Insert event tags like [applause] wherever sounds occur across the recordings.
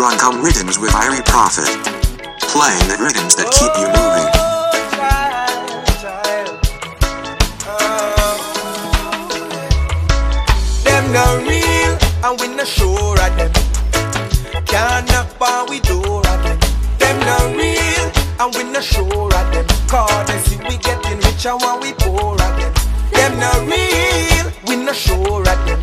Run come rhythms with Irie Prophet. Playing the rhythms that keep you moving. Them no real, and we no sure of them. Can't knock on we door of them. Them no real, and we no sure of them. Cause they see we getting richer when we poor of them. Them no real, we no sure of them.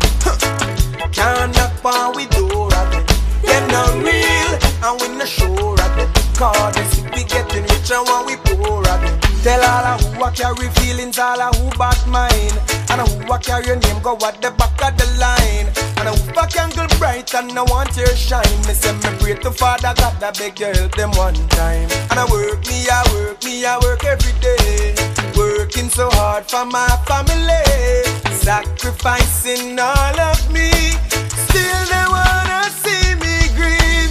Can't knock on we door of them. Them no real, and we no sure of them. Cause they see we getting richer when we poor of them. Tell all of who I carry feelings, all of who bad mind. And who I carry your name, go at the back of the line. And who can go bright and I want your shine. Me say me pray to Father God, I beg you help them one time. And I work me, I work me, I work every day. Working so hard for my family. Sacrificing all of me. Still they.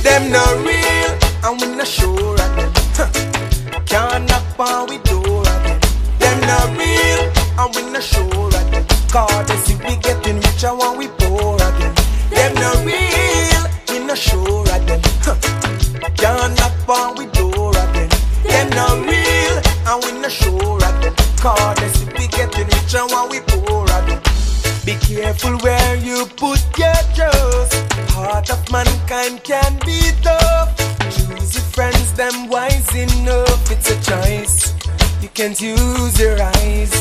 Them no real, and we not sure of them. Huh. Can't knock on we door of them. Not real, and we not sure of them. Cause they see we getting richer when we poor again. Them not real, we not sure of them. Huh. Can't knock on we door them. Them not real, and we not sure of them. Cause they see we getting richer when we poor again. Be careful where you put your trust. Heart of mankind can be tough. Choose your friends, them wise enough. It's a choice. You can't use your eyes.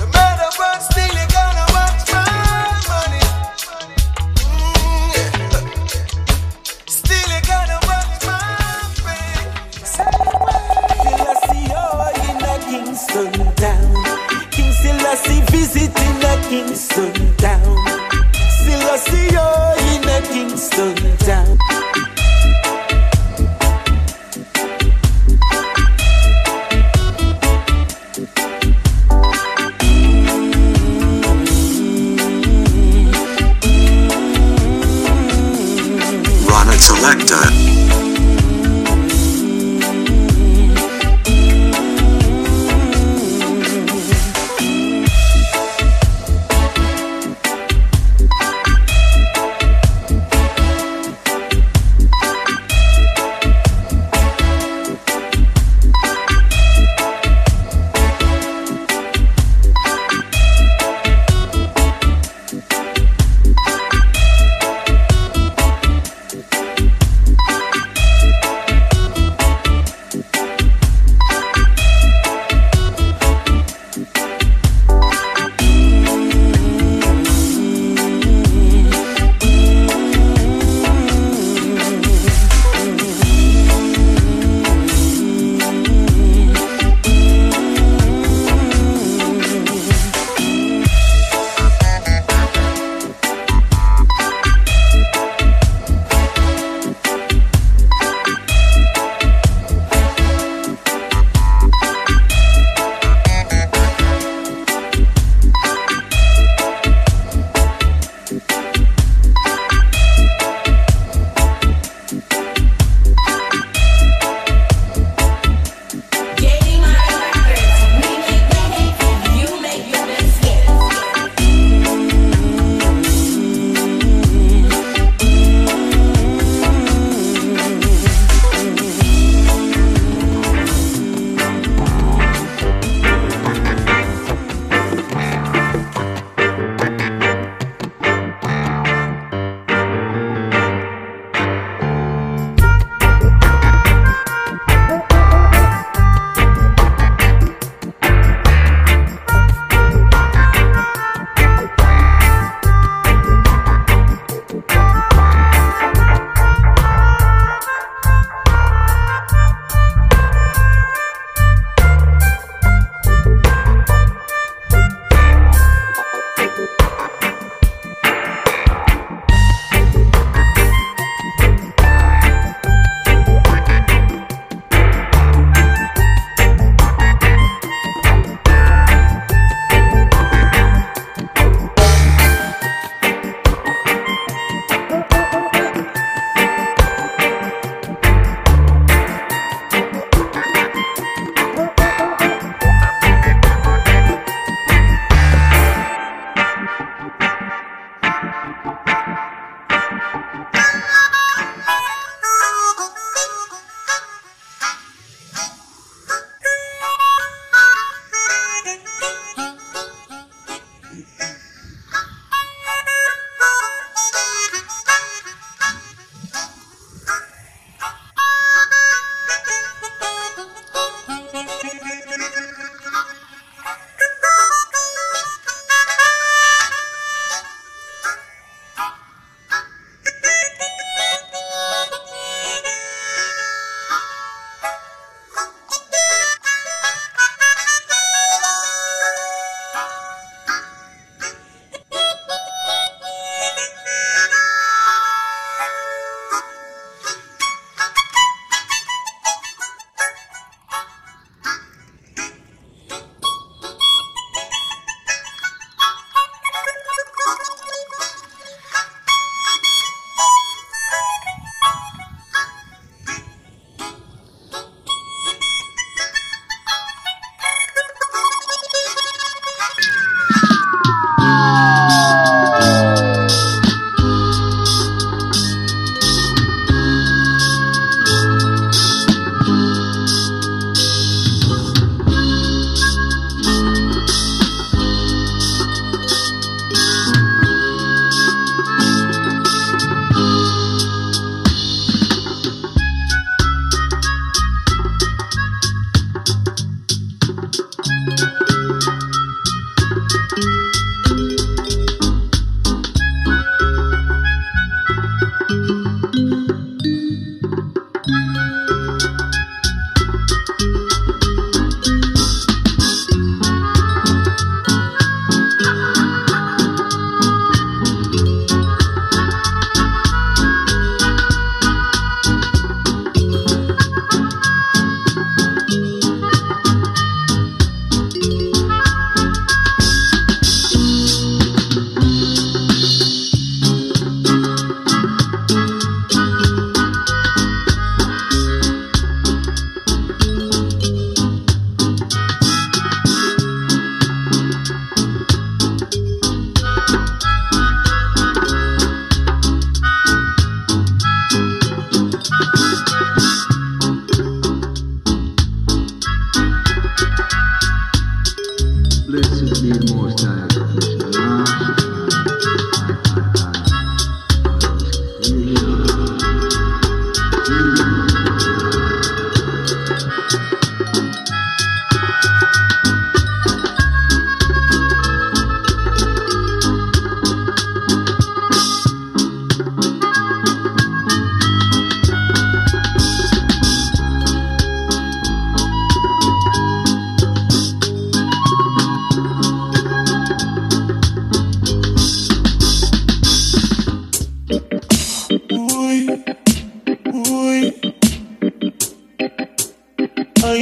No matter what, still you gonna watch my money. Mm, yeah. Still you gonna watch my pain. Till I see you in a Kingston town. King Selassie visiting a Kingston town. Still I see you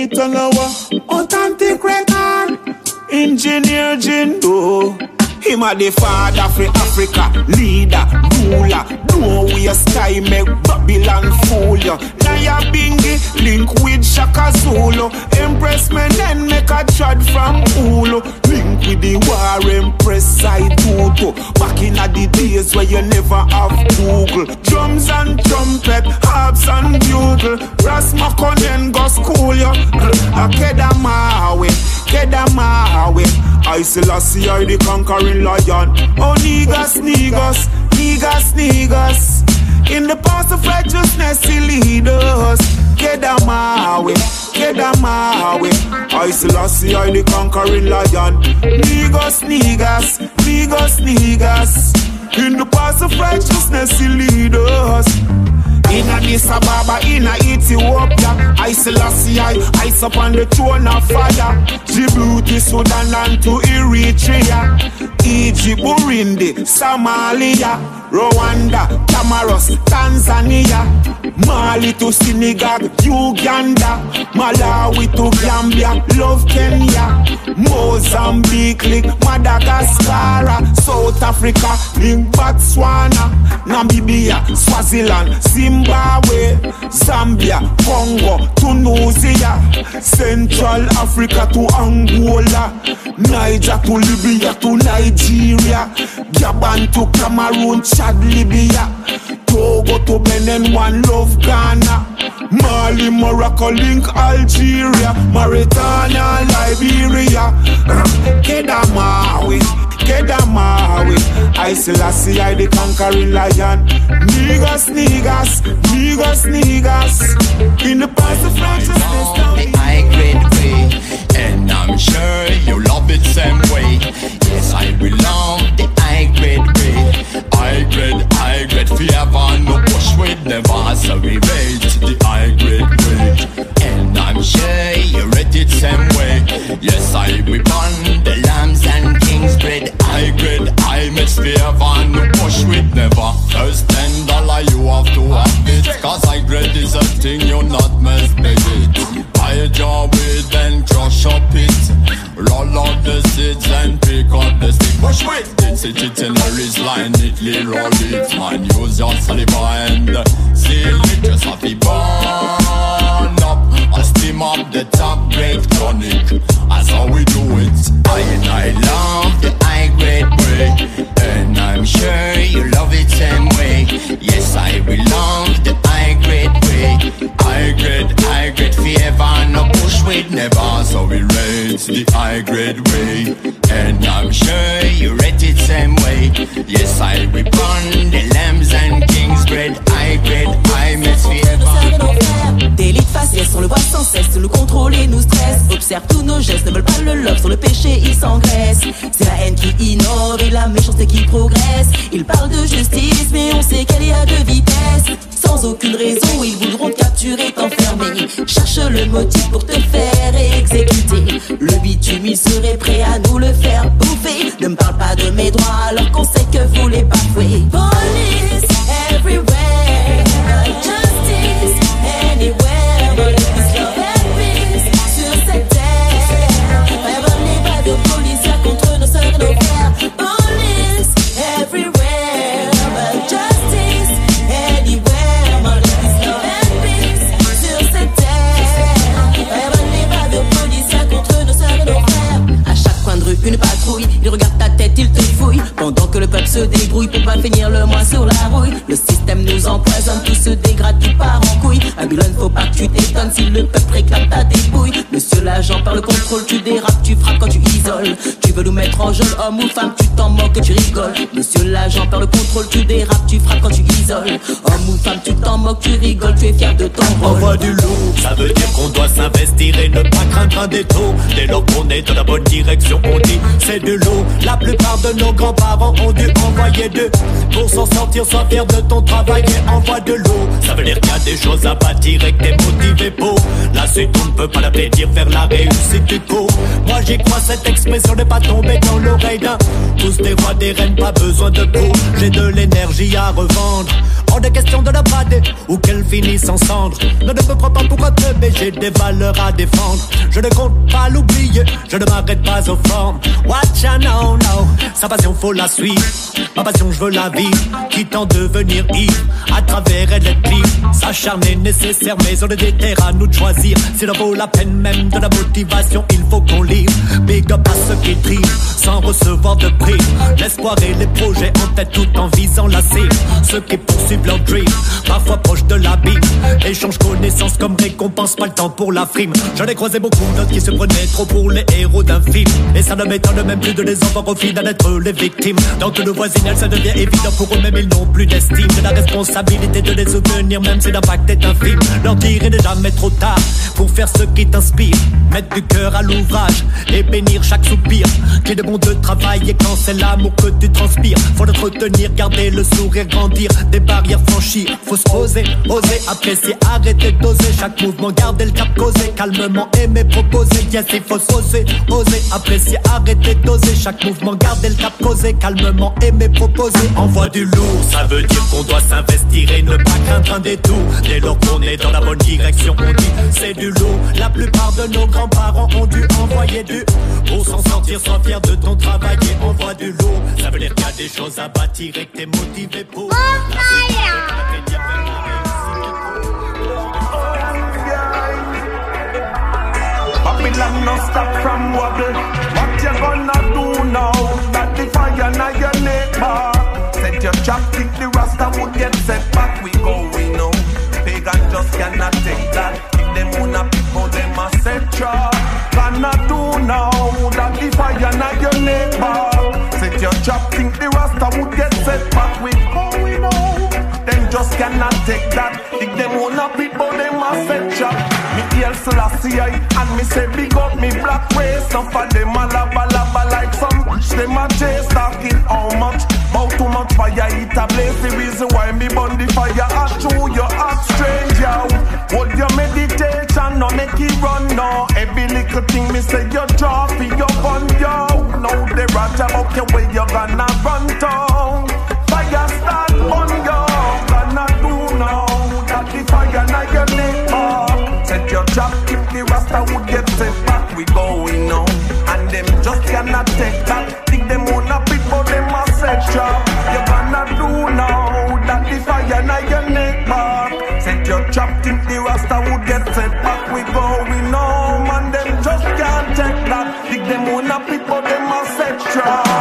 Italawa, authentic record. Engineer Jindo. Him a the father for Africa, leader, ruler. No waste time, make Babylon fool you. Nyabinghi, link with Shaka Zulu. Empress men then make a chad from Hulu. Link with the war empress side Tutu. Back in the days where you never have Google. Drums and trumpet, harps and bugle. Ras Makonnen go school you. Uh, Akedamawe, Kedamawe. I Selassie, I the conquering lion. Oh, niggas, niggas, niggas, niggas. In the path of righteousness, he lead us. Kedamawe, Kedamawe. I Selassie, I the conquering lion. Niggas, niggas, niggas, niggas. In the path of righteousness, he lead us. In Addis Ababa, in Ethiopia, I Selassie, I ice up on the throne of fire. Djibouti, Sudan, and to Eritrea. Egypt, Burundi, Somalia, Rwanda, Comoros, Tanzania, Mali to Senegal, Uganda, Malawi to Gambia, love Kenya, Mozambique, link Madagascar, South Africa, link Botswana, Namibia, Swaziland, Zimbabwe, Zambia, Congo, Tunisia, Central Africa to Angola, Niger to Libya to Nigeria, Gabon to Cameroon, Chad, Libya, Togo to Benin, One Love Ghana, Mali, Morocco, link Algeria, Mauritania, Liberia, Kedamawi. Kedamawi, I Selassie, I the conquering lion. Niggas, niggas, niggas, niggas. In the path of righteousness, high grade way, and I'm sure you love it same way. Yes, I love the high grade way. High grade, high grade, fever, no with never, so we rate the high grade. And I'm sure you read it same way. Yes, I will burn the lambs and kings bread. High grade, high mix fever, no push with never. First ten dollar you have to have it, cause high grade is a thing you not mess with it. Buy a jar with then crush up it. Roll out the seeds and pick up the stick. Push with it, sit it the wrist line, neatly roll it. Man, use your saliva and seal it, just have it burn up. I steam up the top grade tonic. That's how we do it. I and I love the high grade way, and I'm sure you love it same way. Yes, I will love the high grade. High grade, high grade fever, no push with never. So we raise the high grade way, and I'm sure you rate it same way. Yes, I burn the lambs and kings bread. High grade, high mix fever. D'élite faciès, on le voit sans cesse, nous contrôle et nous stresse. Observe tous nos gestes, ne veulent pas le love, sur le péché ils s'engraissent. C'est la haine qui innove et la méchanceté qui progresse. Ils parlent de justice, mais on sait qu'il y a deux vitesses. Sans aucune raison, ils voudront te capturer, t'enfermer. Cherche le motif pour te faire exécuter. Le bitume, il serait prêt à nous le faire bouffer. Ne me parle pas de mes droits alors qu'on sait que vous les bafouez. Police everywhere, justice anywhere. Pendant que le peuple se débrouille pour pas finir le mois sur la rouille. Le système nous empoisonne, tout se dégrade, tout part en couille. Babylone, faut pas que tu t'étonnes si le peuple réclame ta dépouille. Monsieur l'agent, par le contrôle, tu dérapes, tu frappes quand tu isoles. Tu veux nous mettre en jeune, homme ou femme, tu t'en moques, tu rigoles. Monsieur l'agent, par le contrôle, tu dérapes, tu frappes quand tu isoles. Homme ou femme, tu t'en moques, tu rigoles, tu es fier de ton rôle. Envoie du lourd, ça veut dire qu'on doit s'investir et ne pas craindre un détour. Dès lors qu'on est dans la bonne direction, on dit c'est de l'eau. La plupart de nos grands-parents ont dû envoyer deux. Pour s'en sortir, sois fier de ton travail et envoie de l'eau. Ça veut dire qu'il y a des choses à bâtir et que t'es motivé pour. Là, c'est tout, ne peut pas la dire vers la réussite du coup. Moi, j'y crois, cette expression n'est pas tombée dans l'oreille d'un. Tous des rois, des reines, pas besoin de peau. J'ai de l'énergie à revendre. Hors de question de la brader ou qu'elle finisse en cendres. Ne me prends pas pour un mais j'ai des valeurs à défendre. Je ne compte pas l'oublier, je ne m'arrête pas aux formes. Watch out, no, no. Sa passion, faut la suivre. Ma passion, je veux la vivre. Quitte en devenir ivre. À travers elle, être libre. S'acharner nécessaire, mais on est des terres à nous de choisir. S'il en vaut la peine, même de la motivation, il faut qu'on livre. Big up à ceux qui triment, sans recevoir de prix. L'espoir et les projets en tête tout en visant la cible. Ceux qui poursuivent leur dream, parfois proches de l'abîme. Échange connaissance comme récompense, pas le temps pour la frime. J'en ai croisé beaucoup d'autres qui se prenaient trop pour les héros d'un film. Et ça ne m'étonne même plus de les avoir au final d'être les victimes. Dans tout le voisinage, ça devient évident pour eux-mêmes, ils n'ont plus d'estime. De la responsabilité de les soutenir, même si l'impact est infime. Leur dire il n'est jamais trop tard pour faire ce qui t'inspire. Mettre du cœur à l'ouvrage et bénir chaque soupir. Qui est de bon de travail et quand c'est l'amour que tu transpires. Faut l'entretenir, garder le sourire, grandir, des barrières franchir. Faut se poser, oser, apprécier, arrêter d'oser chaque mouvement, garder le cap causé, calmement aimer, proposer. Yes, il faut oser, oser, apprécier, arrêter d'oser chaque mouvement, garder le cap calmement aimer, proposer. Envoie du lourd, ça veut dire qu'on doit s'investir et ne pas craindre un détour. Dès lors qu'on est dans la bonne direction, on dit c'est du lourd. La plupart de nos grands-parents ont dû envoyer du pour s'en sortir, sois fier de ton travail et envoie du lourd. Ça veut dire qu'il y a des choses à bâtir et que t'es motivé pour. Babylon no stop from wobble. You gonna do now? That the fire now your neighbor. Set your think the rasta would get set back. We going now. Pagan just cannot take that. If them wanna people, them a set trap. Gonna do now? That the fire now your neighbor. Set your think the rasta would get set back. We going now. Them just cannot take that. If them wanna people, them a set trap. Hail Selassie I, and me say big up me black race. Some of them a laba laba like some bitch. Them a chase talking how much, how too much fire it a blaze. The reason why me burn the fire hot through your heart strange yo. Hold your meditation, no make it run no. Every little thing me say you draw for your fun yo. Now they rat about your way you gonna run down. Rasta would get set back. We going now, and them just cannot take that. Think them wanna beat, but them a set trap. You gonna do now that the fire now your neighbor. Set your trap, think the rasta would get set back. We going now, and them just can't take that. Think them wanna beat, but them a set trap.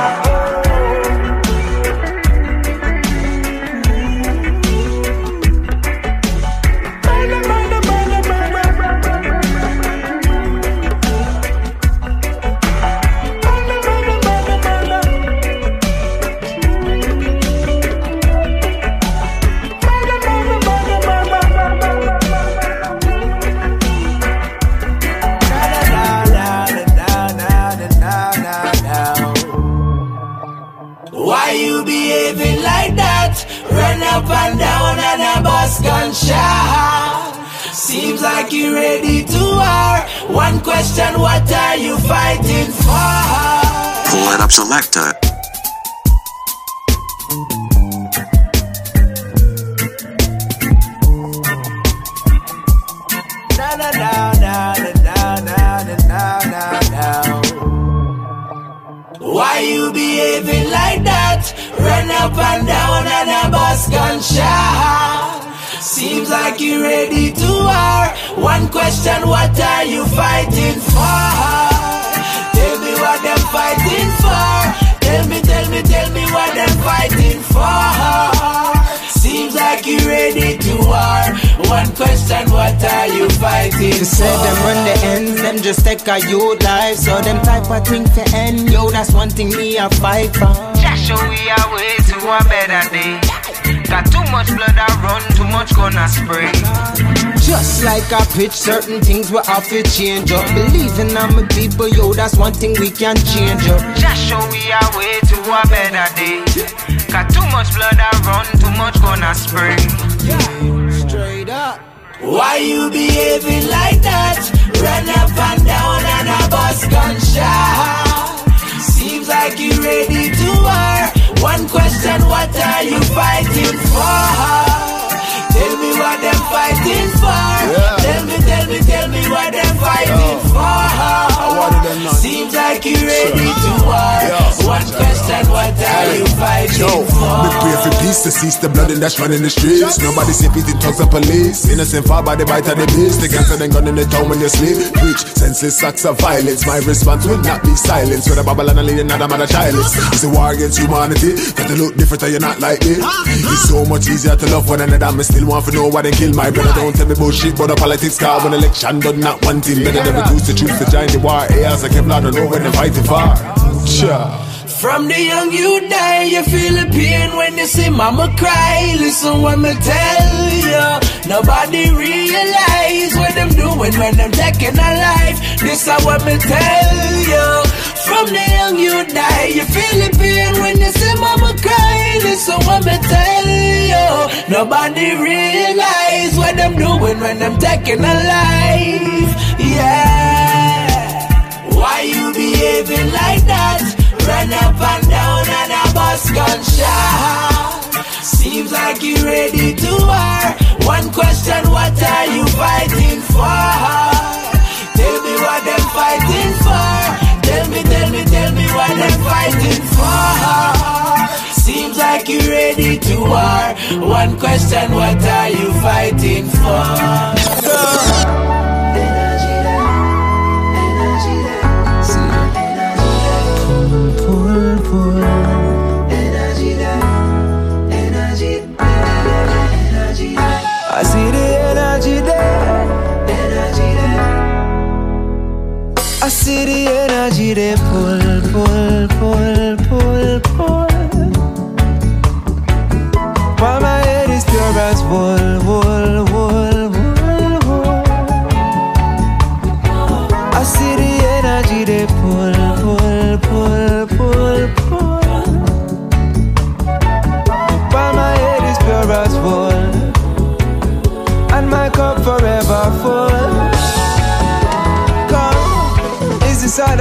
Run up and down and a bus gunshot. Seems like you're ready to war. One question, what are you fighting for? Pull it up selector. Na na na na na na na na na na. Why you behaving like that? Run up and down and a bus gunshot. Seems like you ready to war. One question, what are you fighting for? Tell me what them fighting for. Tell me, tell me, tell me what them fighting for. Seems like you ready to war. One question, what are you fighting To say them run the ends, them just take a youth life. So them type of thing for end, yo, that's one thing me a fight for. Just show we are way to a better day. Got too much blood I run, too much gonna spray. Just like I pitch, certain things we have to change up. Believing on my people, yo, that's one thing we can change up. Just show we are way to a better day. Got too much blood I run, too much gonna spray. Straight up. Why you behaving like that? Run up and down and a bus gunshot. Seems like you're ready to war. One question, what are you fighting for? Tell me what they're fighting for. Yeah. Tell me tell me, tell me what them fighting for. Seems like you ready to war. One question, what are you fighting Yo, for? me pray for peace to cease the blood and that's running the streets. Nobody safe eating tongues of police. Innocent far by the bite of the beast. The gangster then gun in the town when you sleep. Preach senseless acts of violence. My response will not be silence. With a Babylon and leading not a mother childless. It's a war against humanity. Got to look different and you're not like me. It's so much easier to love one another. Me still want to know why they kill my brother. Don't tell me bullshit, but the politics car when election not one team. Better than reduce the truth to join the war. Airs like Kevlar don't know when they're fighting for. From the young you die, you feel the pain when you see mama cry. Listen what me tell you. Nobody realize what them doing when them taking a life. This is what me tell you. From the young you die, you feel the pain when you see mama cry. Listen what me tell you. Nobody realize what them doing when them taking a life. Yeah. Why you behaving like that? Run up and down and a bus gunshot. Seems like you ready to war. One question, what are you fighting for? Tell me what them fighting tell me, what them fighting for. Seems like you're ready to war. One question, what are you fighting for? The energy there. Pull, pull, pull, pull, pull. While my head is pure as wool,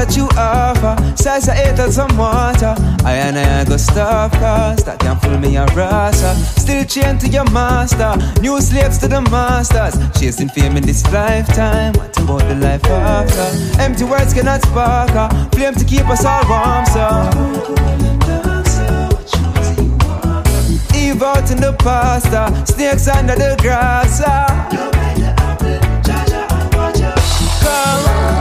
that you offer? Size I ate out some water. I and I go stop cause that can't fool me a rasa. Still chained to your master, new slaves to the masters. Chasing fame in this lifetime. What about the life after? Empty words cannot spark a flame to keep us all warm. So. Eve out in the pasta, snakes under the grass. ah. Come,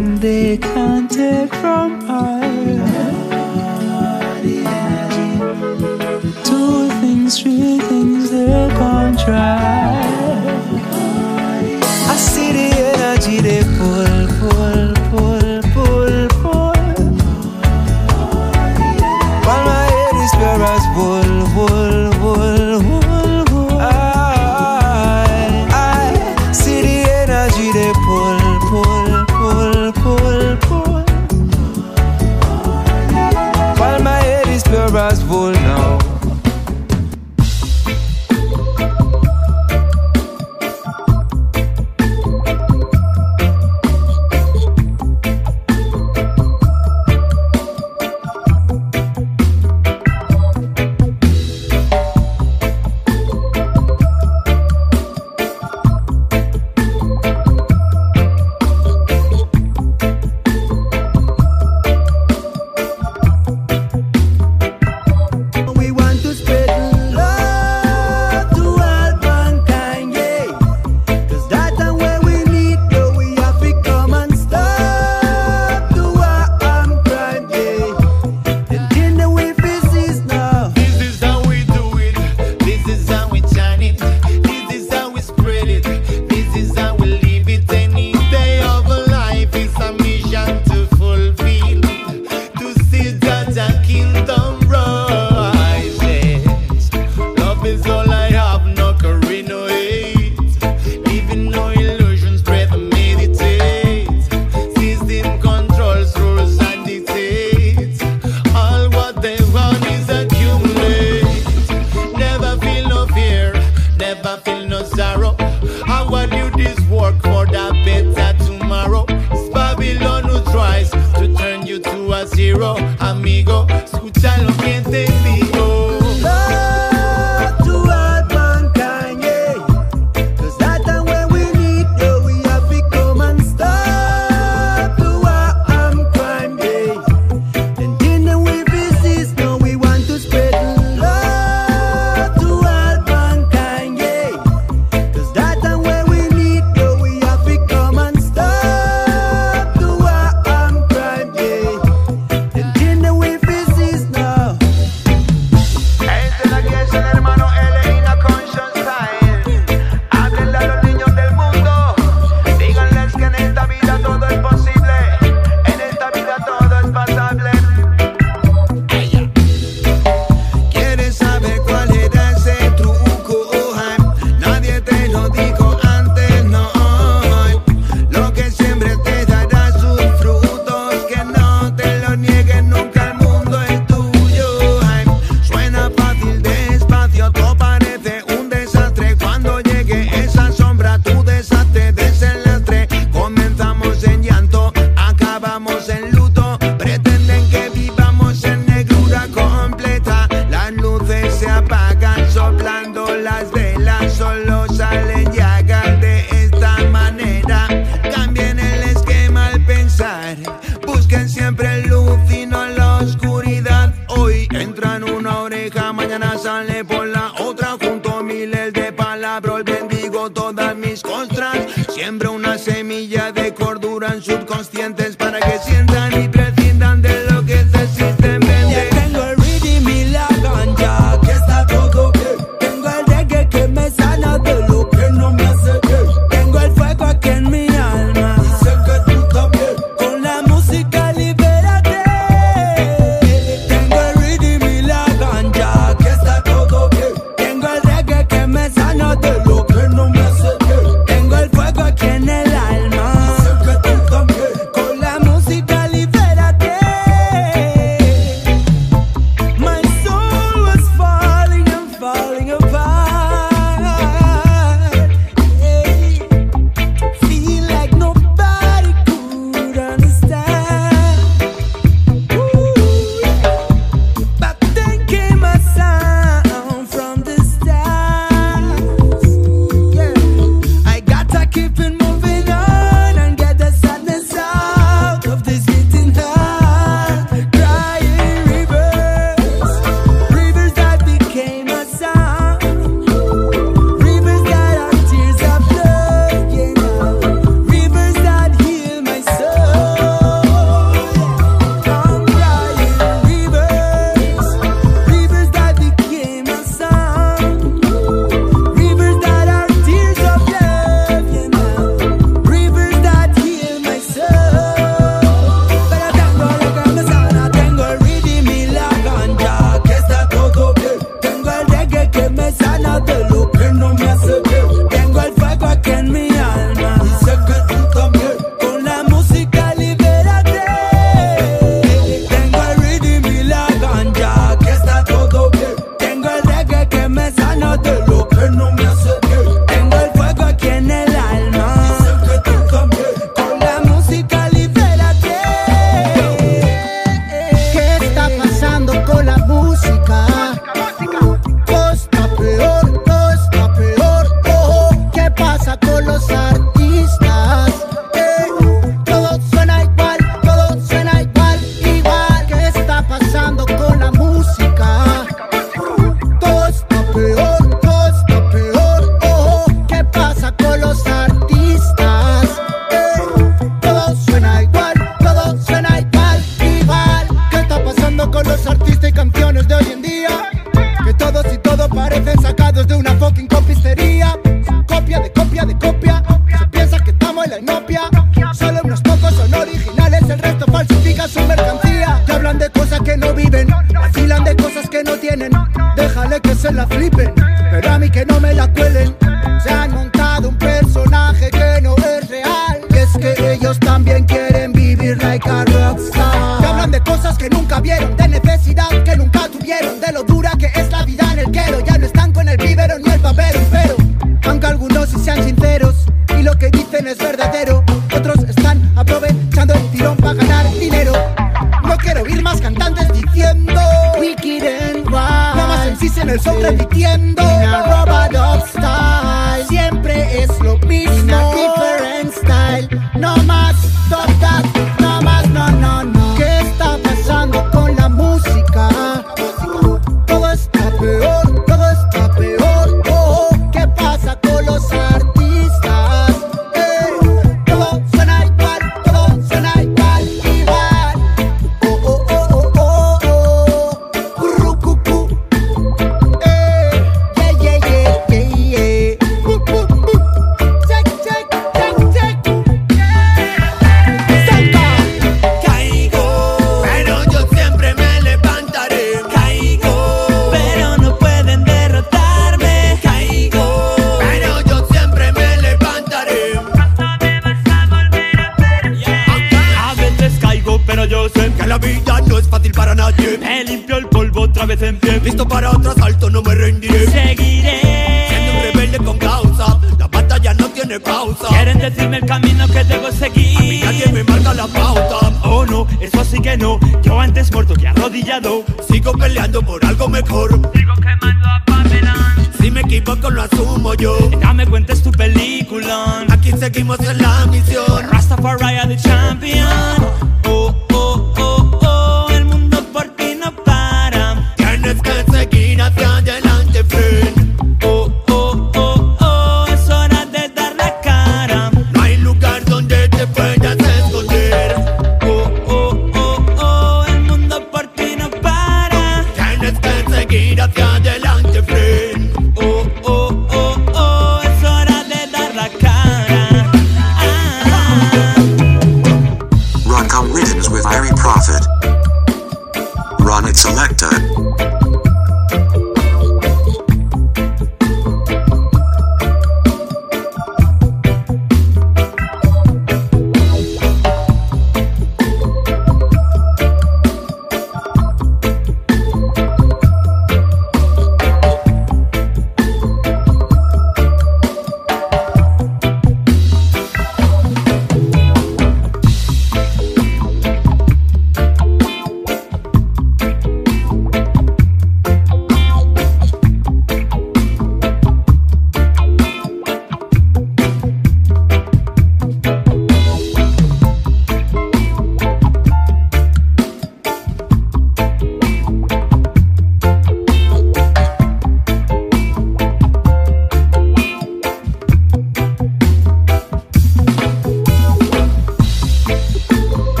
Out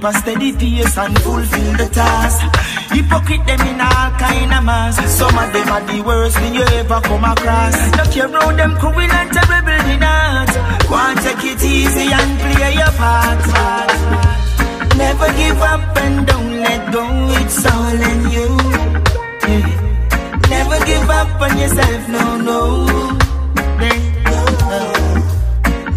keep a steady pace and fulfill the task. Hypocrite them in all kind of mass. Some of them are the worst thing you ever come across. Look you round them cruel and terrible in art. Go and take it easy and play your part. Never give up and don't let go. It's all in you. Never give up on yourself, no, no.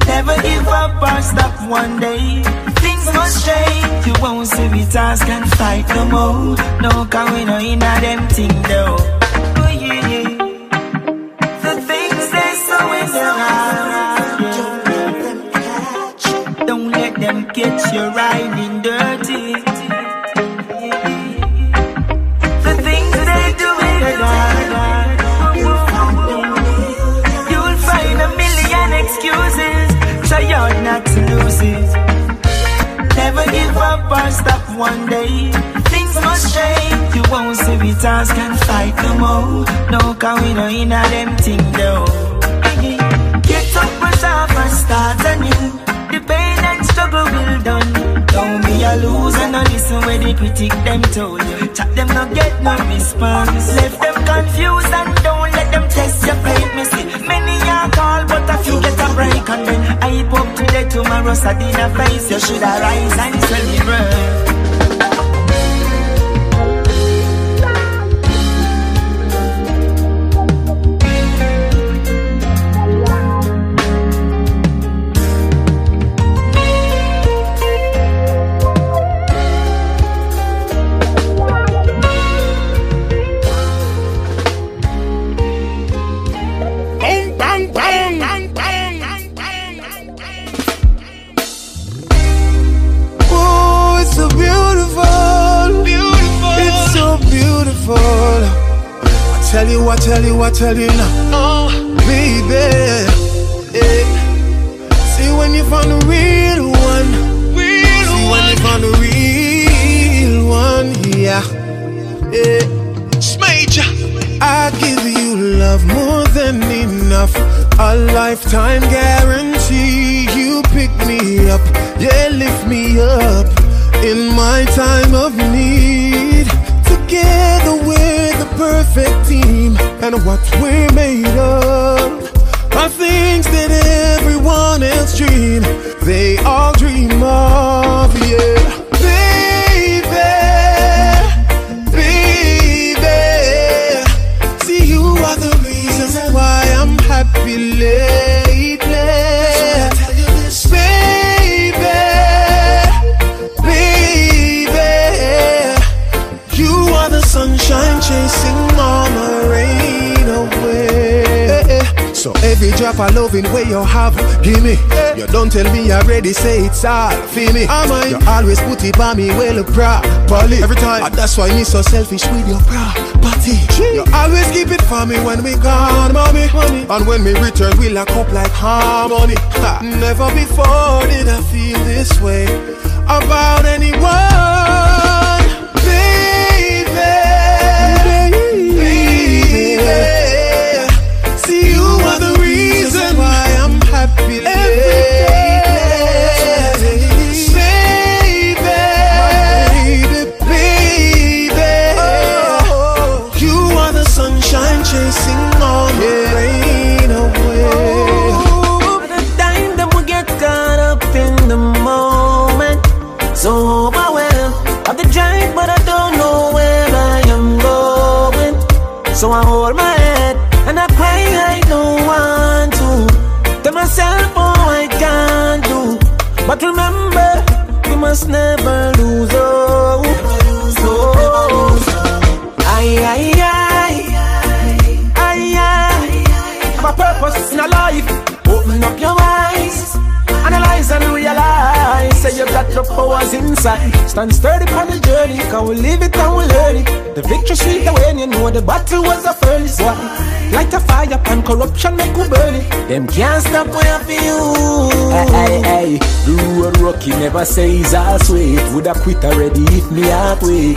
Never give up or stop one day is no change, You won't see me task and fight no more. No, cause we no inner them thing though. Enough. A lifetime guarantee. You pick me up, yeah, lift me up in my time of need. Together we're the perfect team, and what we're made of are things that everyone else dream. They all dream of, every drop of loving where you have, give me. You don't tell me already, say it's all for me. Am I? You always put it by me well properly. Every time, and that's why me so selfish with your property. You always keep it for me when we gone, mommy. And when we return, we lock up like harmony. Ha. Never before did I feel this way about anyone. Baby, Baby, baby, inside. Stand sturdy on the journey, can we live it and we learn it. The victory sweet when you know the battle was a first one. Light a fire upon corruption, make we burn it. Them can't stop when I feel. Hey, hey. The road rocky never says I'll sweet. Would I quit already if me halfway?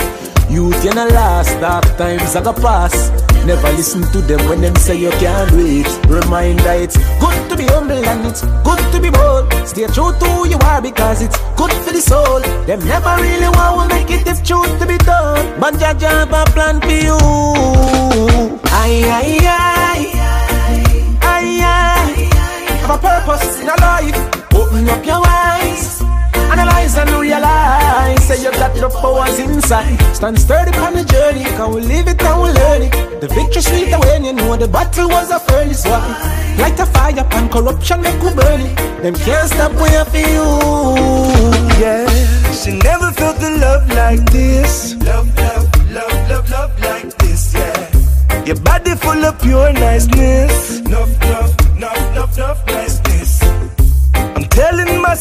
Youth in the last dark times I go pass. Never listen to them when them say you can't do it. Reminder it's good to be humble and it's good to be bold. Stay true to who you are because it's good for the soul. Them never really want to make it if truth to be done. But Jah have a plan for you. Aye, aye, aye. Aye, aye. Have a purpose in a life. Open up your eyes. And realize Say you got the powers inside. Stand sturdy on the journey. Can we live it? And we learn it? The victory sweet when you know the battle was a furnace one Light a fire upon corruption make we burn it. Them can't stop when you feel. Yeah, she never felt the love like this. Love, love, love, love, love like this, yeah. Your body full of pure niceness. Love,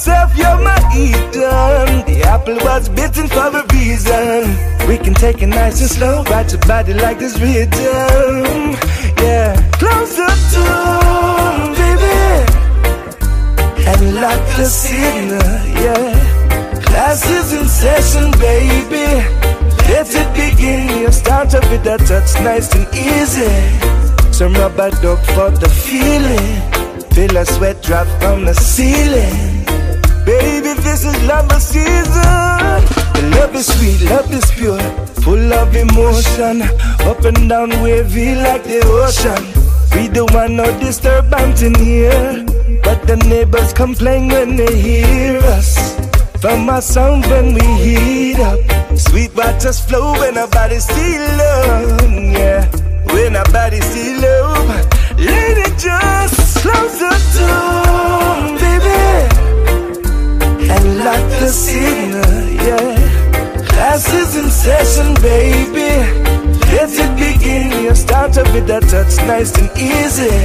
you're my Eden. The apple was bitten for a reason. We can take it nice and slow, ride your body like this rhythm. Yeah, close up to baby. And lock the signal, yeah. Class is in session, baby. Let it begin. You start up with that touch, nice and easy. Some rubber duck for the feeling. Feel a sweat drop from the ceiling. Baby, this is love season. Love is sweet, love is pure, full of emotion. Up and down, wavy like the ocean. We don't want no disturbance in here, but the neighbors complain when they hear us. From our sound when we heat up, sweet waters flow when our bodies feel love. Yeah, when our bodies feel love, lady, just close the door, lock the signal, yeah. Class is in session, baby. Let it begin. You start up with that touch, nice and easy.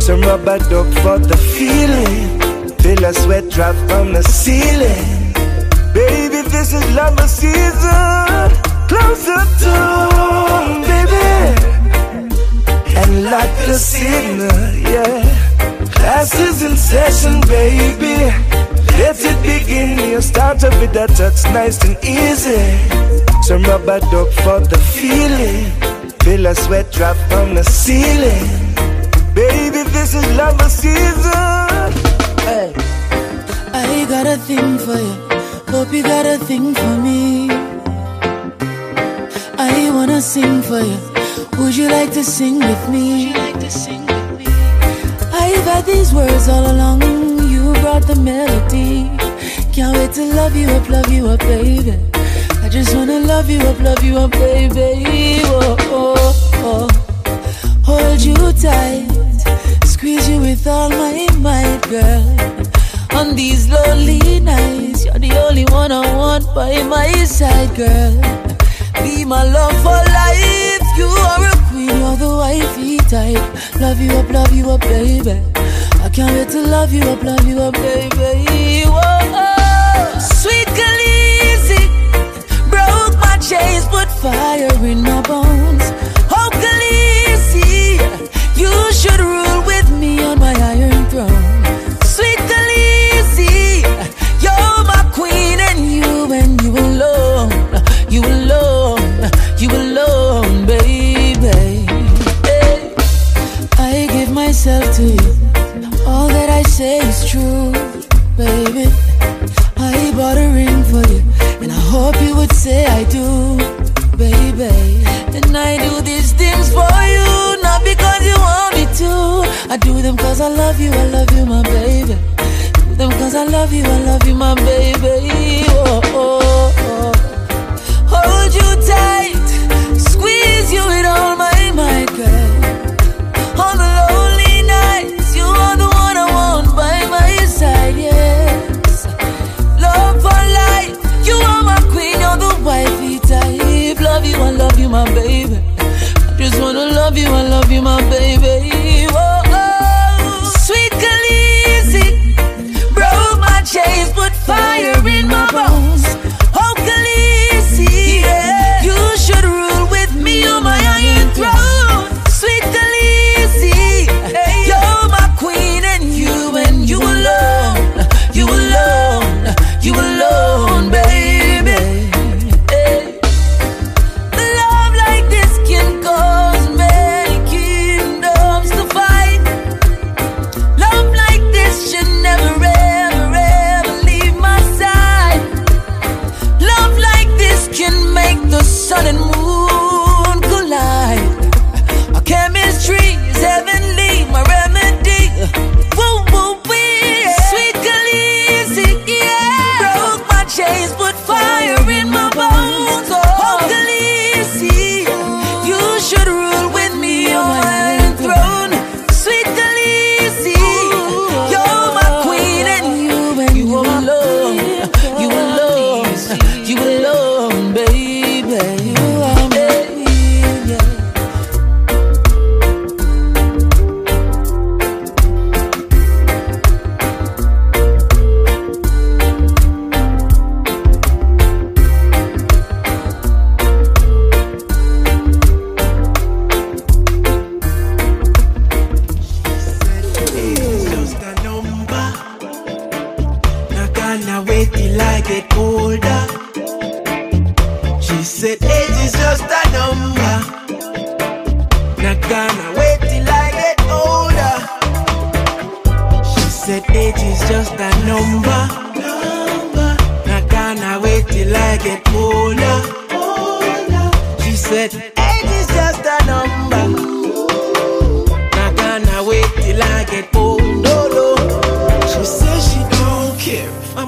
Some rubber duck for the feeling. Feel a sweat drop from the ceiling. Baby, this is love season. Close the door, baby. And like the signal, yeah. Class is in session, baby. Let it begin. You start up with that touch, nice and easy. Some rubber duck for the feeling. Feel a sweat drop from the ceiling. Baby, this is love season. Hey. I got a thing for you. Hope you got a thing for me. I wanna sing for you. Would you like to sing with me? Would you like to sing with me? I've had these words all along. Brought the melody. Can't wait to love you up, love you up, baby. I just wanna love you up, love you up, baby. Oh, oh, oh. Hold you tight, squeeze you with all my might, girl. On these lonely nights, you're the only one I want by my side, girl. Be my love for life. You are a queen, you're the wifey type. Love you up, love you up, baby. Can't wait to love you up, love you up, baby. Whoa, sweet Khaleesi, broke my chains, put fire in my bones. I do them cause I love you, I love you, my baby. Do them cause I love you, I love you, my baby. Oh, oh, oh. Hold you tight, squeeze you with all my might, girl. On the lonely nights, you are the one I want by my side, yes. Love for life, you are my queen, you're the wifey type. Love you, I love you, my baby. I just wanna love you, I love you, my baby.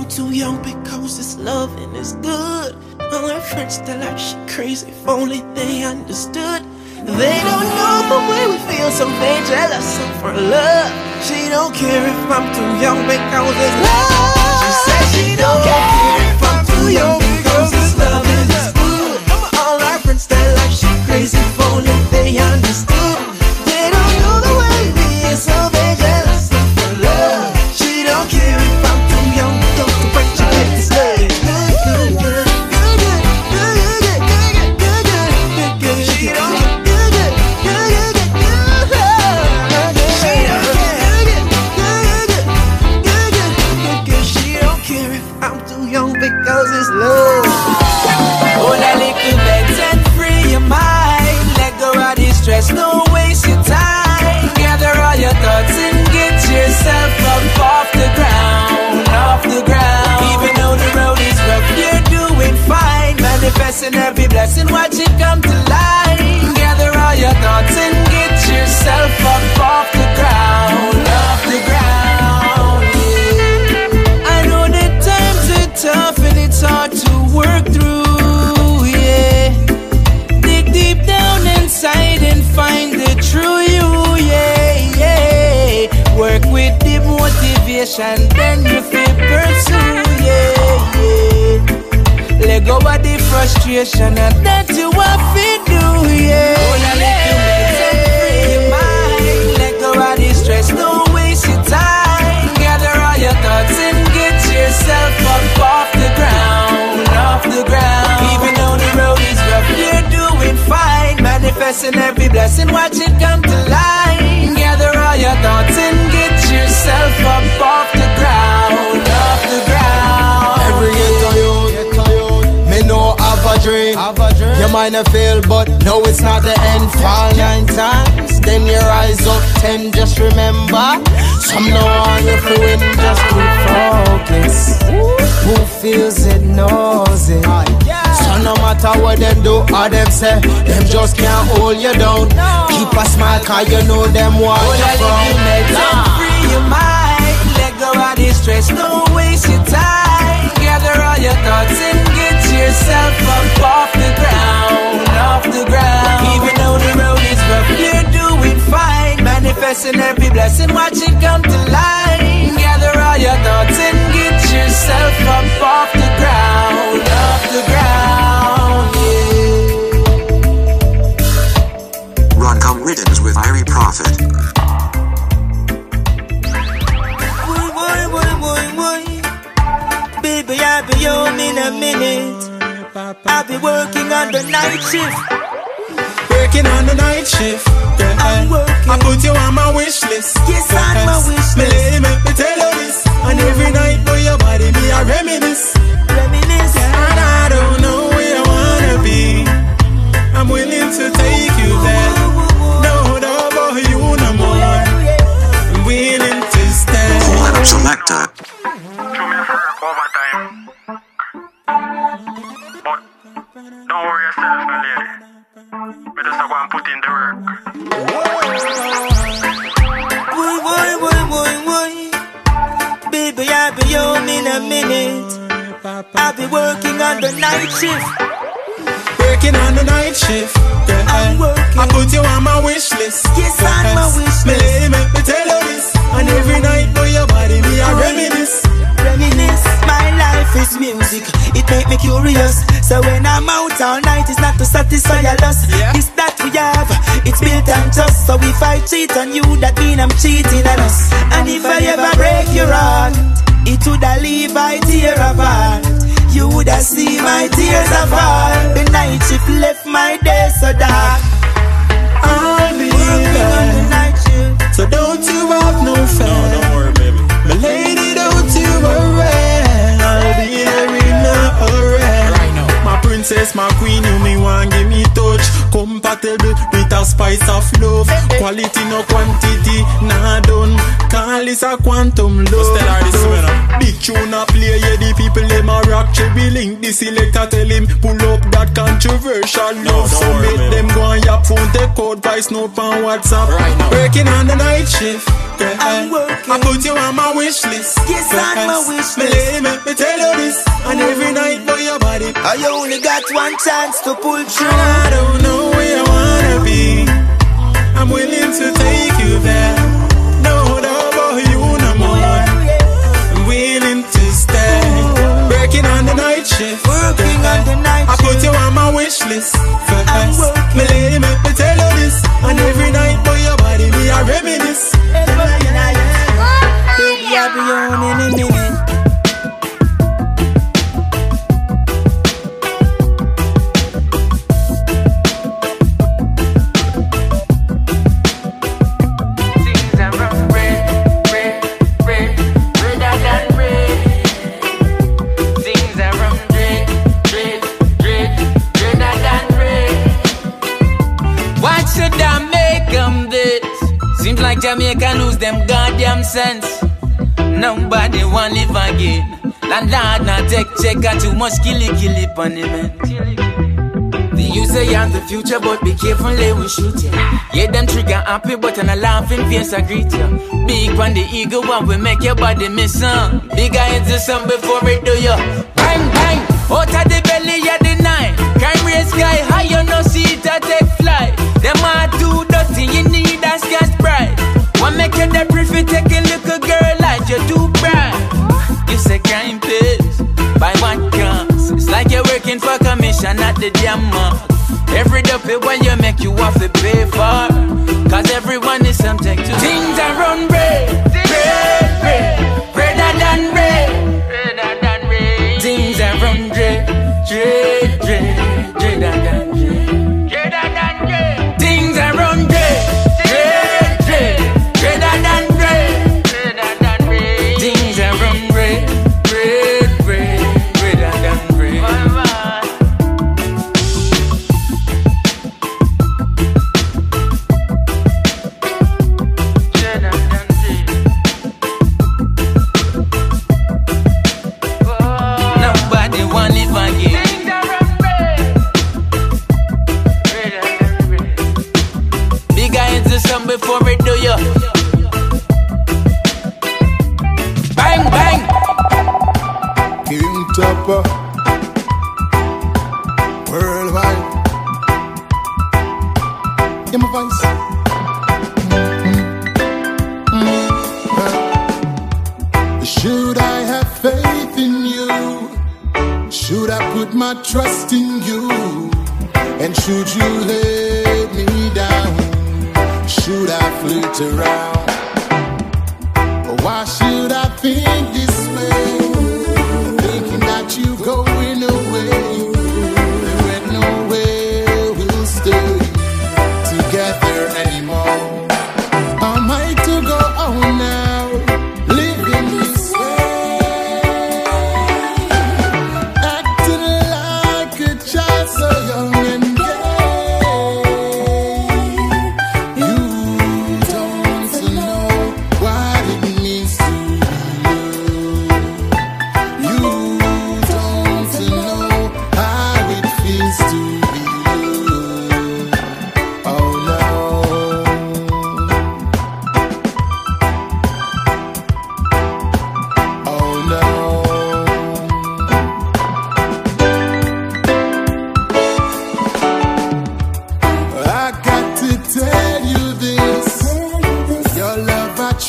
I'm too young because this loving is good. All her friends tell her she crazy if only they understood. They don't know the way we feel, some they jealous, some for love. She don't care if I'm too young because it's love. She says she don't care if I'm too young because this loving is good. All her friends she crazy if only they understood. Blessing, watch it come to life. Gather all your thoughts and get yourself up off the ground, off the ground. Yeah. I know that times are tough and it's hard to work through. Yeah, dig deep down inside and find the true you. Yeah, yeah. Work with the motivation, then you feel Let go of the frustration and that you have to do, yeah. Oh, yeah. Free your mind. Let go of the stress, don't waste your time. Gather all your thoughts and get yourself up off the ground, off the ground. Even though the road is rough, you're doing fine. Manifesting every blessing, watch it come to life. Gather all your thoughts and get yourself up off the ground, off the ground. Know have a dream. Your mind a fail, but no, it's not the end. Fall nine times, then you rise up ten. Just remember, some know on your win. Just keep focus. Who feels it knows it. So no matter what them do or them say, them just can't hold you down. Keep a smile, cause you know them want Hold you a little bit and from. free your mind. Let go of the stress, don't waste your time. Gather all your thoughts get yourself up off the ground, off the ground. Even though the road is rough, you're doing fine. Manifesting every blessing, watch it come to life. Gather all your thoughts and get yourself up off the ground, off the ground. Yeah. Run come riddance with Irie Prophet. Boy, boy, boy, boy, boy. Baby, I'll be home in a minute. I'll be working on the night shift. Working on the night shift, girl. I, I put you on my wish list. Yes, on my wish list. Me lady, make me tell you this. And mm. every night, boy, your body me a reminisce. Reminisce. And I don't know where I wanna be. I'm willing to take you there. No doubt about you no more. I'm willing to stand. Lineup selector. Don't worry yourself, my lady. Me just a go and put in the work. Boy, boy, boy, boy, boy. Baby, I'll be home in a minute. I'll be working on the night shift. Working on the night shift, girl. I, I put you on my wish list. Yes, on my wish list. Me lady, make me tell you this. And every night, boy, your body me a reminisce. My life is music. It make me curious. So when I'm out all night, it's not to satisfy your lust. It's that we have. It's built on trust. So if I cheat on you, that mean I'm cheating on us. And if I ever break your heart, it woulda leave I tear apart. You woulda see my tears apart. The night shift left my day so dark. I'll be spice of love. Quality no quantity, nah done. Call this a quantum love. Just tell her this man. Big tune a play, yeah, the people them a rock. Cherry link, the selector tell him pull up that controversial love. so make them go on your phone, take code, voice note on WhatsApp. Right now. Working on the night shift. Girl, I'm working. I put you on my wish list. Yes, on my wish list. Me lady, make me tell you this. And every night for your body. I only got one chance to pull through. I don't know where I wanna be. I'm willing to take you there. No doubt about you no more. I'm willing to stay. Working on the night shift. Working on the night shift I put you on my wish list. Jamaica lose them goddamn sense. Nobody want live again. Landlord not take check, got too much killy killy on the you say you have the future, but be careful they will shoot ya. Yeah, them trigger happy, but on a laughing face I greet ya. Big on the eagle one will make your body miss some. Bigger into some before it do ya. Bang bang, out of the belly of the night. Crime rate sky high, you no see it a take flight. Them are too dirty, you need a sky sprite. One make you the prefer take a little girl like you're too bright. You say crime pays by what comes. It's like you're working for commission at the mall. Every duffy when you make you have to pay for. Cause everyone is something to Things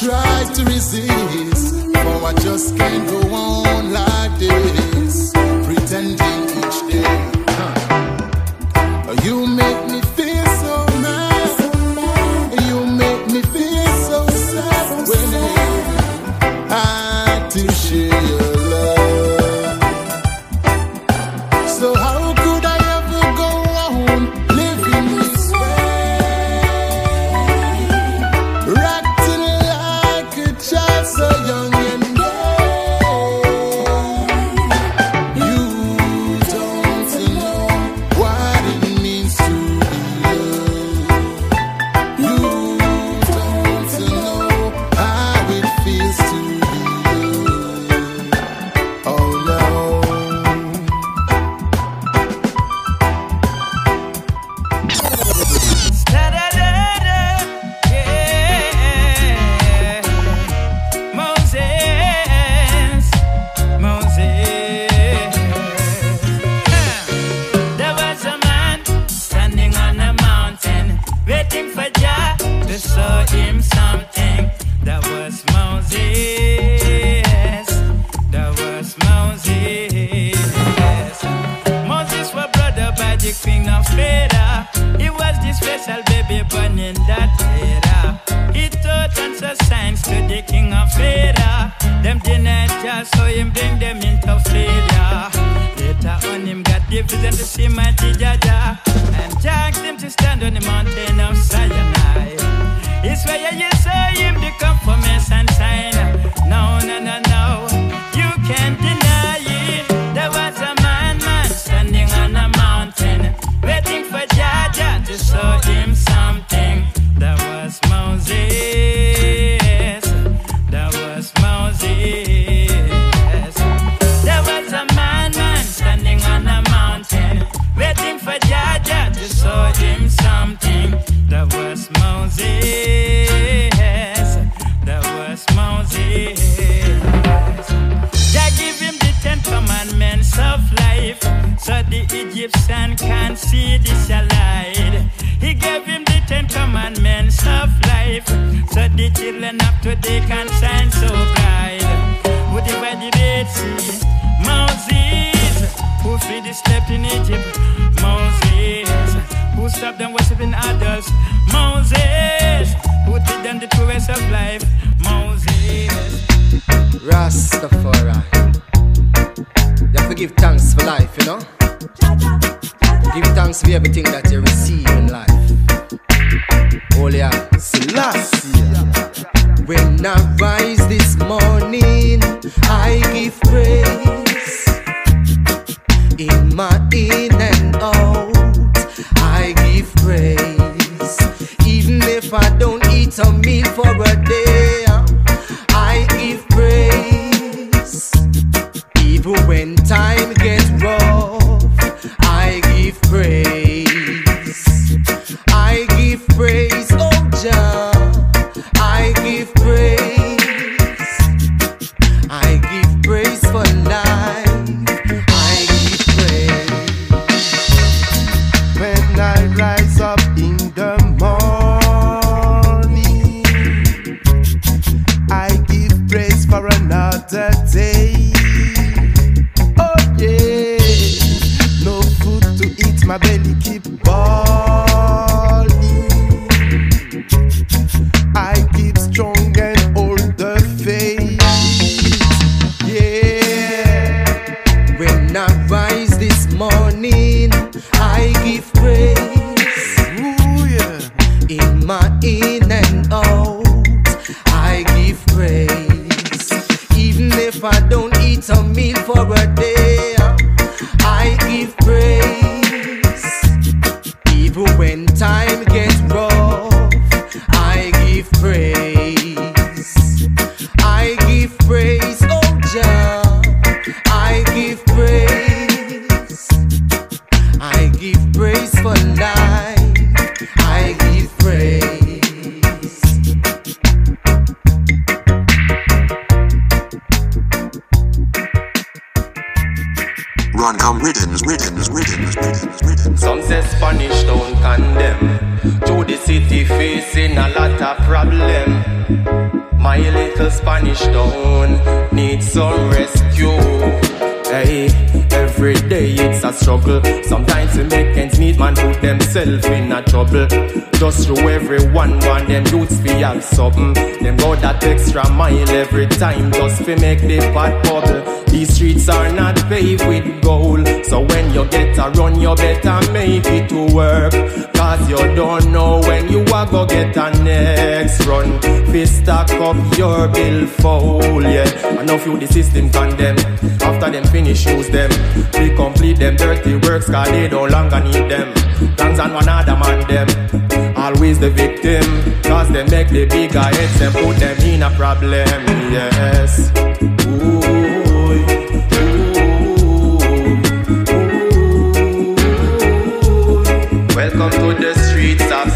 try to resist, for I just can't go on like this. myself in a trouble. Through everyone one them youths fi have something. Them go that extra mile every time just fi make the pot bubble. These streets are not paved with gold, so when you get a run, you better make it to work. Cause you don't know when you are go get a next run. Fi stack up your bill billfold, yeah. Enough you the system condemn. After them finish use them, we complete them dirty works, cause they don't longer need them. Gangs and one other man them. Always the victim, cause they make the bigger heads and put them in a problem, yes. Ooh, ooh, ooh, Welcome to the streets of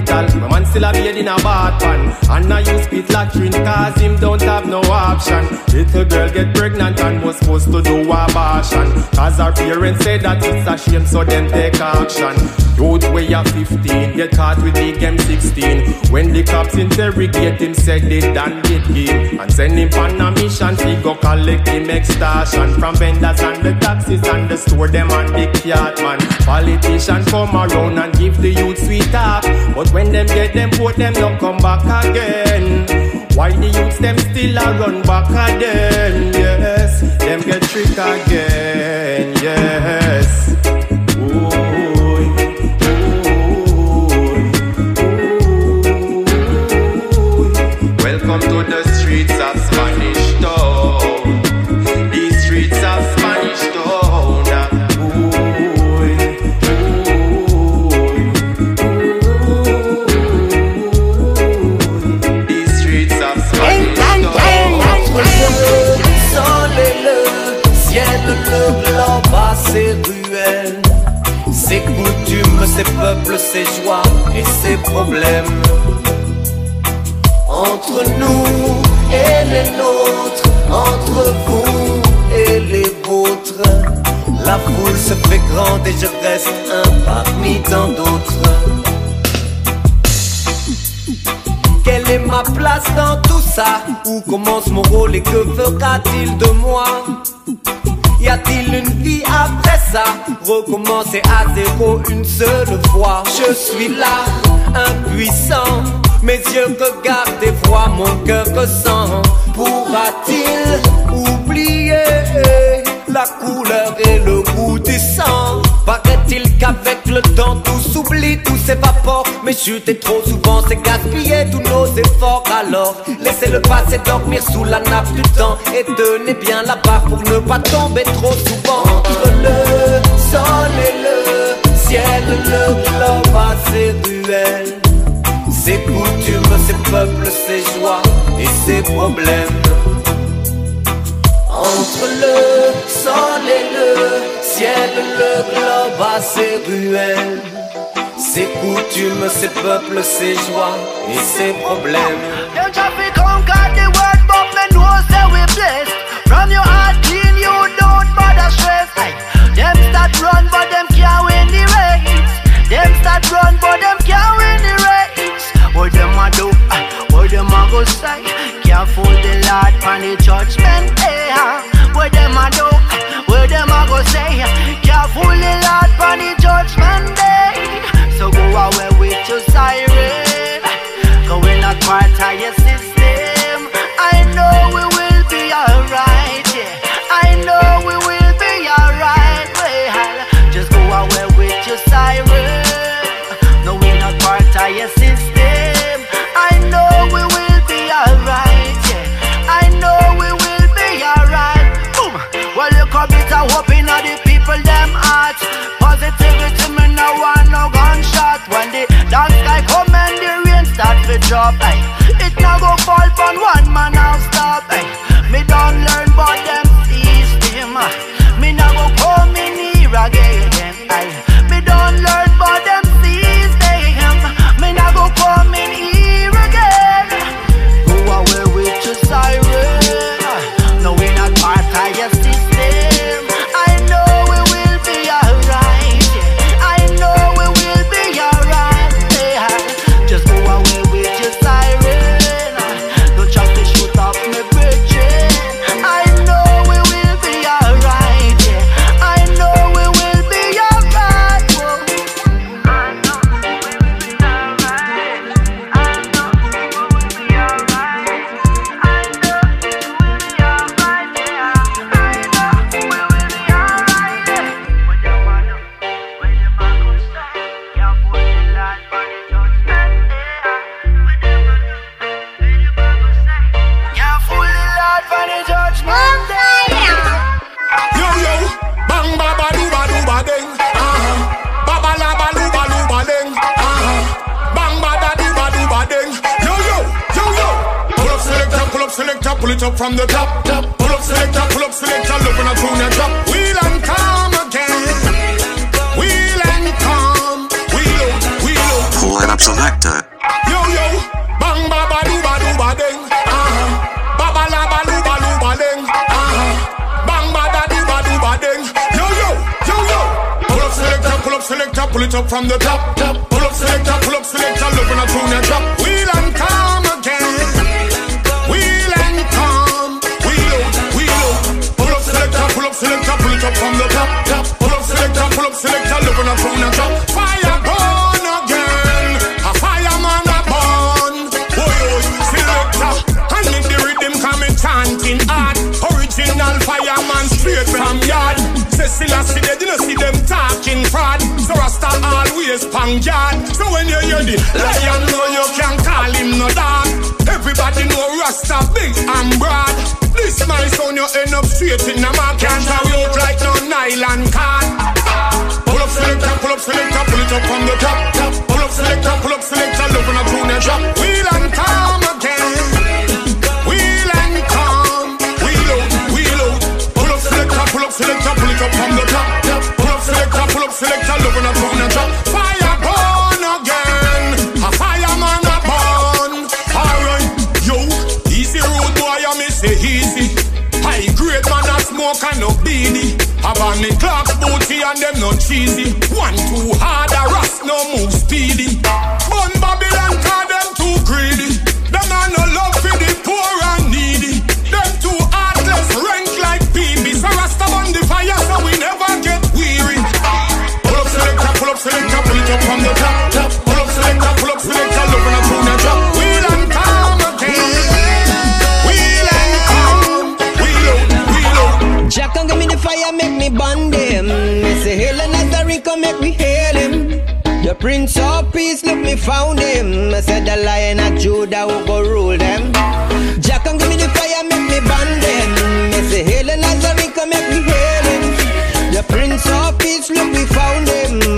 hospital. My man still a bed in a bad pan. And I use spit latrine cause him don't have no option. Little girl get pregnant and was supposed to do abortion. Cause her parents say that it's a shame so them take action. Youth way of 15, get caught with big M16. When the cops interrogate him, said they done did him. And send him on a mission, he go collect him extortion. From vendors and the taxis and the store, them and the yard man. Politician come around and give the youth sweet talk. But when them get them vote, them don't come back again. Why the youths them still a run back again? Yes, them get trick again. Yes. Ses peuples, ses joies et ses problèmes. Entre nous et les nôtres, entre vous et les vôtres, la foule se fait grande et je reste un parmi tant d'autres. Quelle est ma place dans tout ça? Où commence mon rôle et que fera-t-il de moi? Y a-t-il une vie après ça? Recommencer à zéro une seule fois. Je suis là, impuissant. Mes yeux regardent et voient mon cœur ressent. Pourra-t-il oublier la couleur et le goût du sang? Paraît-il qu'avec le temps tout s'oublie, tout s'évapore. Mais chuter trop souvent c'est gaspiller tous nos efforts. Alors laissez le passé dormir sous la nappe du temps. Et tenez bien la barre pour ne pas tomber trop souvent. Entre le sol et le ciel, le globe a ses ruelles. Ses coutumes, ses peuples, ses joies et ses problèmes. Entre le sol et le le globe a ses ruelles, ses coutumes, ses peuples, ses joies et ses problèmes. You don't run, them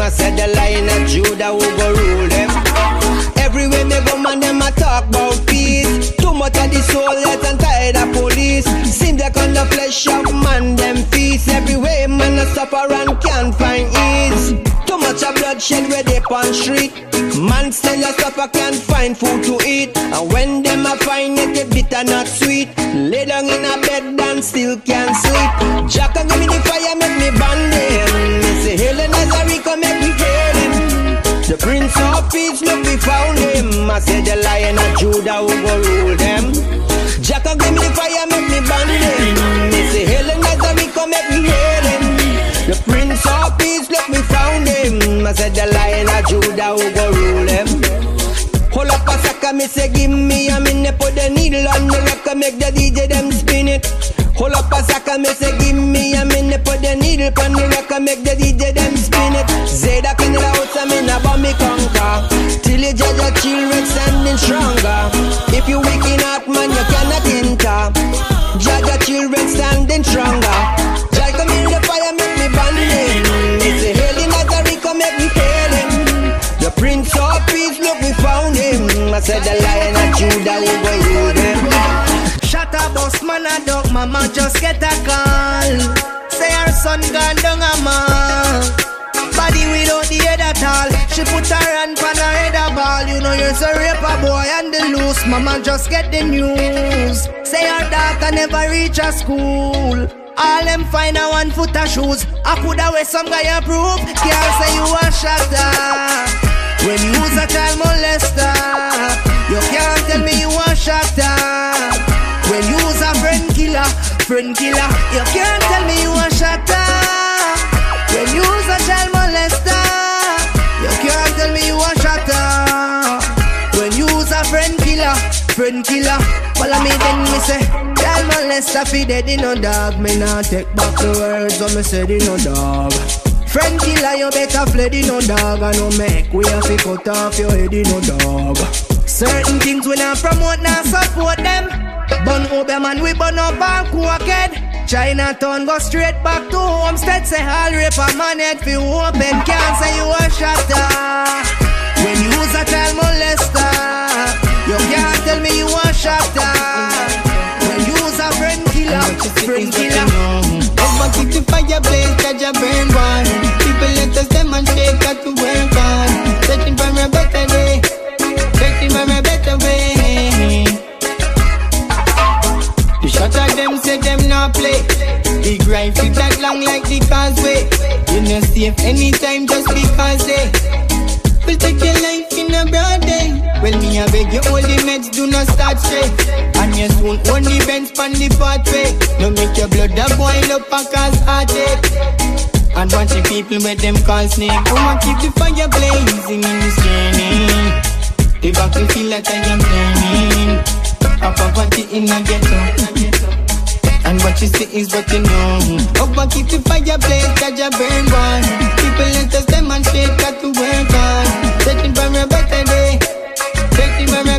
I said the Lion of Judah who go rule them. Everywhere me go, man, them a talk about peace. Too much of the soul, let and tired of police. Seems like on the flesh of man, them feast. Everywhere, man, a suffer and can't find ease. Too much of bloodshed where they on street. Man still a suffer, can't find food to eat. And when them a find it, it bitter not sweet. Lay down in a bed and still can't sleep. Jack give me the fire, make me found him. I said the Lion of Judah who go rule them. And give me the fire, make me burn them. Me say, Hail and Nazarene, come make me hail him. The Prince of Peace, look, we found him. I said the Lion of Judah who go rule them. Hold up a sucker, me say give me a minute Put the needle on the record, make the DJ them spin it Hold up a sucker, me say give me a minute Put the needle on the record, make the DJ them spin it Say that in the house, I'm in a bomb me conquer You judge your children standing stronger If you in heart, man, you cannot enter your children standing stronger Judge come in the fire, make me burn him Me say hail him, Nazarene, come make me hail him the Prince of Peace, look, we found him. I said the Lion of Judah, we go rule them. Shut up, boss man, a dog, mama just get a call. Say her son gone down a mall. Body without the head at all. She put her on Know a raper boy and the loose. Mama just get the news. Say her daughter never reach a school. All them find a one foot of shoes. I coulda some guy approve. Can't say you a shatter. Ah. When you was a child molester, you can't tell me you a shatter. Ah. When you was a friend killer, friend killer, you can't tell me you a shatter. Friend killer, follow me then me say, child molester fi dead in no dog. Me nah take back the words when me said in no dog. Friend killer, you better fled in no dog. I no make we have to cut off your head in no dog. Certain things we not promote, not support them. Bun over man, we burn up and crooked Chinatown go straight back to homestead. Say all rape a man head fi open Can't say you a shatter ah. When you was a child molester You can't tell me you a shatter When you a friend killer, friend killer Over keep the fire blaze, catch a burn one. People let us demonstrate, got to work on. Searching for a better day, searching for a better way. The shot of them say them not play. big rifle that long like the causeway. You know safe anytime just because eh. they will take your life in a day. Well, me I beg you, all the meds do not start straight. And you soon own the bench pan the pathway. No make your blood a boil up and cause heartache. And watch the people with them call snake. Come on, keep the fire blazing in this journey. The battle feel like I am burning. A poverty in a ghetto. And what you see is what you know. Oh, but keep the fire blaze, catch a burn one. People let us demonstrate, got to work on. Searching for a better day. Searching for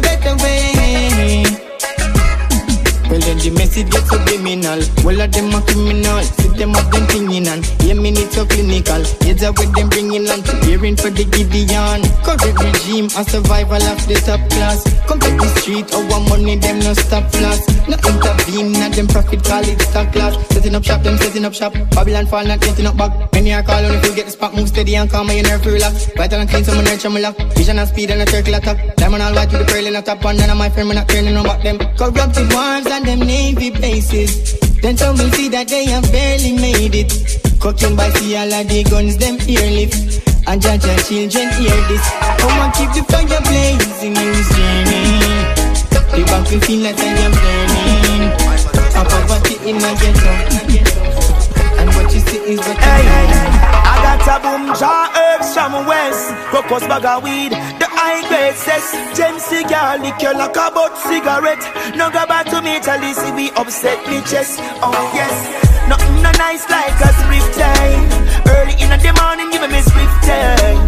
Well, then the message gets subliminal. All of them are criminal. Sit them up, them thinking and yeah, me need so clinical. Heads up with them bringing on. Preparing for the Gideon. Correct regime, a survival of the top class. Come to the street, our money, them no stop flash. No intervene, not them profit, call it stock class. Setting up shop, them setting up shop. Babylon fall, not getting up back. Many are calling if you get the spot, move steady and calm, you nerve relax. Vital and clean, someone nurture me lock. Vision and speed and a circle attack. Diamond all white with the pearl in the top, and none of my friends, me not turning on back them. Corrupted ones and them navy bases. Then some will see that they have barely made it. Cooking by see all of the guns, them earlift. And judge your children hear this. Come on, keep the fire blazing in this journey. The back will feel like I am burning. A poverty in a ghetto. And what you see is what you Hey. I got a boom jar herbs from west. Focus bag of weed, the high grade cess. Gem cigar, liquor like a butt cigarette. No go back to me, tell see we upset me chest. Oh yes, nothing no nice like a split time. Early in the morning, give me split time.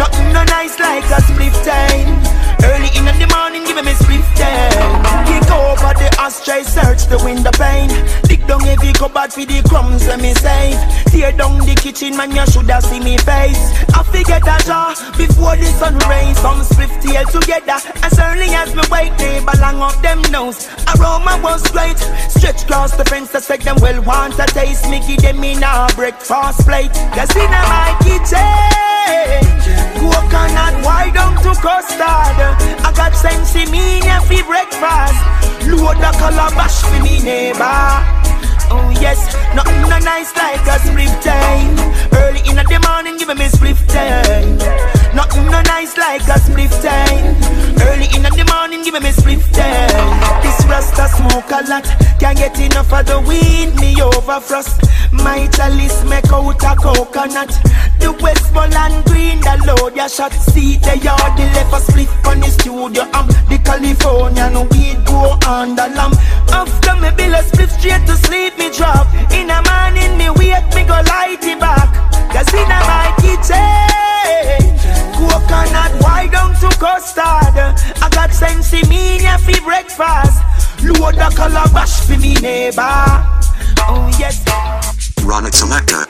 Nothing no nice like a split time. Early in the morning, give me split time. Kick over the ashtray, search the window pane. Dig down heavy cupboard for the crumbs, let me save. Tear down the kitchen, man, you shoulda see me face. I forget a jar before the sun rays. Some swift tail together, as early as me wake, they belong up them nose. Aroma was great. Stretch across the fence, I said them well want a taste. Me give them in a breakfast plate. Cause in my kitchen, coconut wide down to custard. I got sense in me for breakfast. Load the calabash for me neighbor. Oh yes, nothing no nice like a split time. Early in the morning, give me split time. Nothing no nice like a split time. Early in the morning, give me split time. This rasta smoke a lot, can't get enough of the weed. Me over frost. My chalice make out a coconut. The Westmoreland green, the load ya shot. See the yard, the left a split on the studio. Um, the California no weed go on the lamp. After me bill a split straight to sleep me drop. In a morning me wake me go light it back. Cause in a my kitchen, coconut wide down to custard. I got sense me for breakfast. Load the calabash for me neighbor. Oh yes. It selector.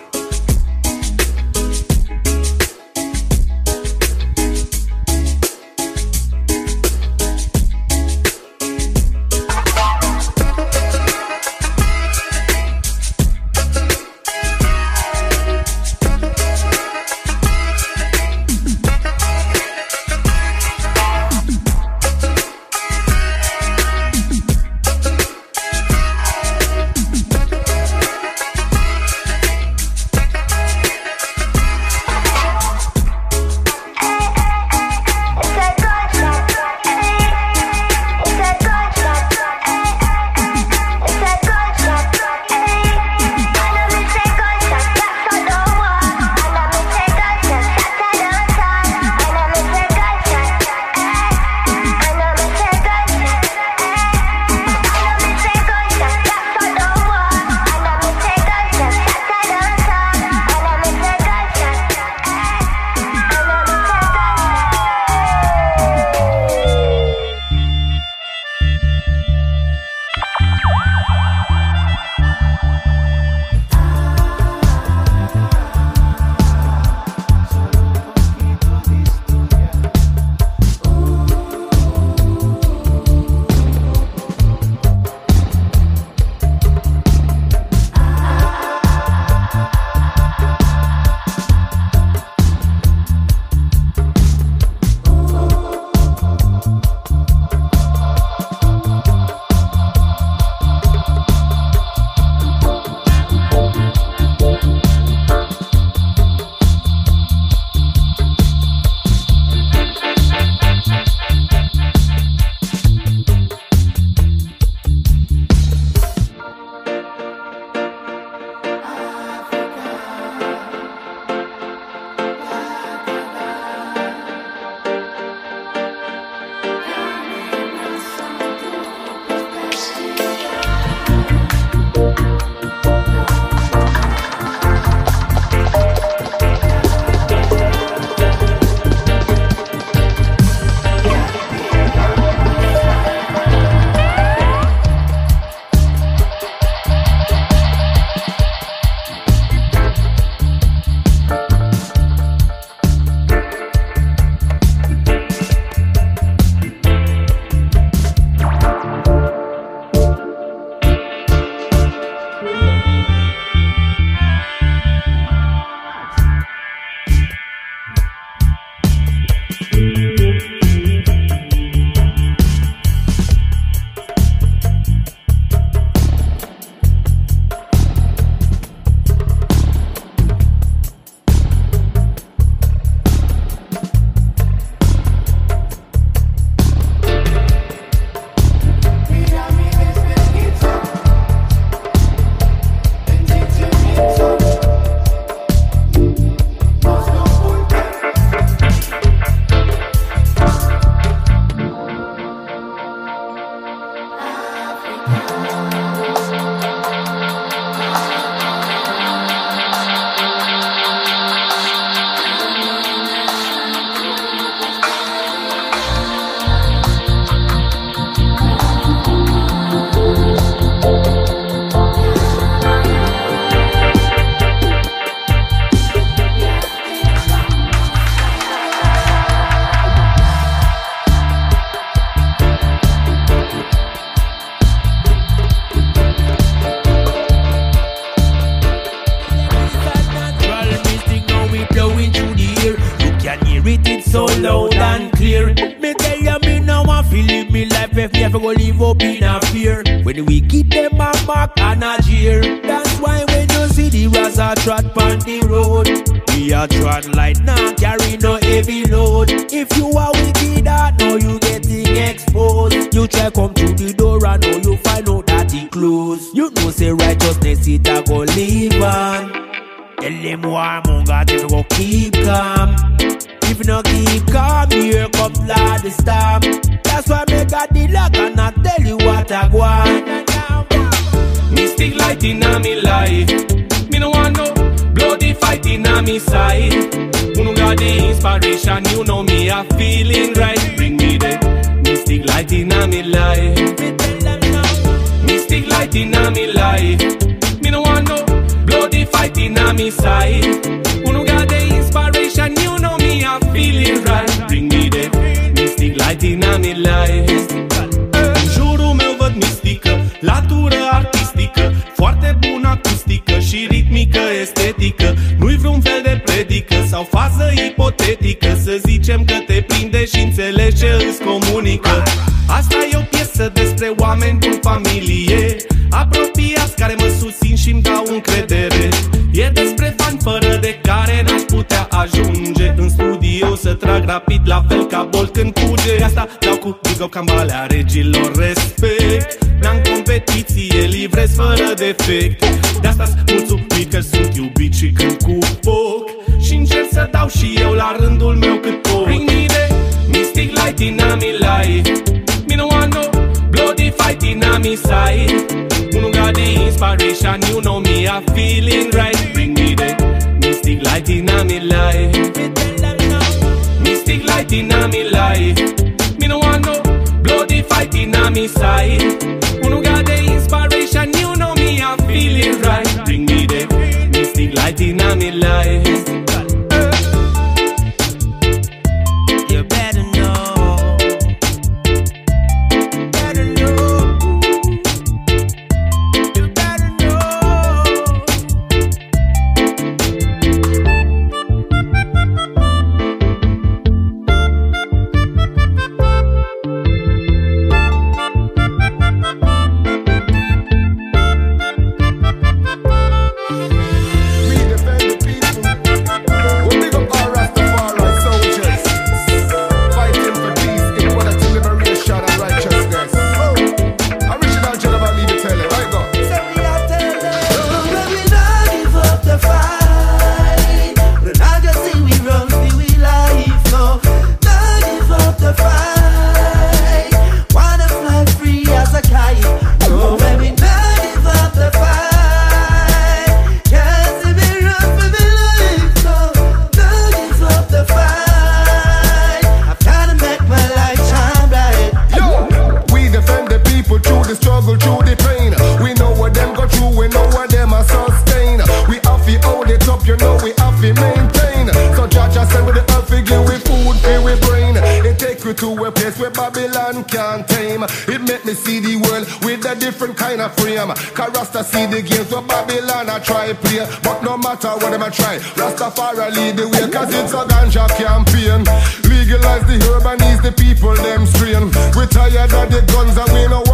name. Cause Rasta see the games where Babylon I try play. But no matter what them I try, Rastafari lead the way. Cause it's a ganja campaign. Legalize the herb and ease the people them strain. We tired of the guns and we know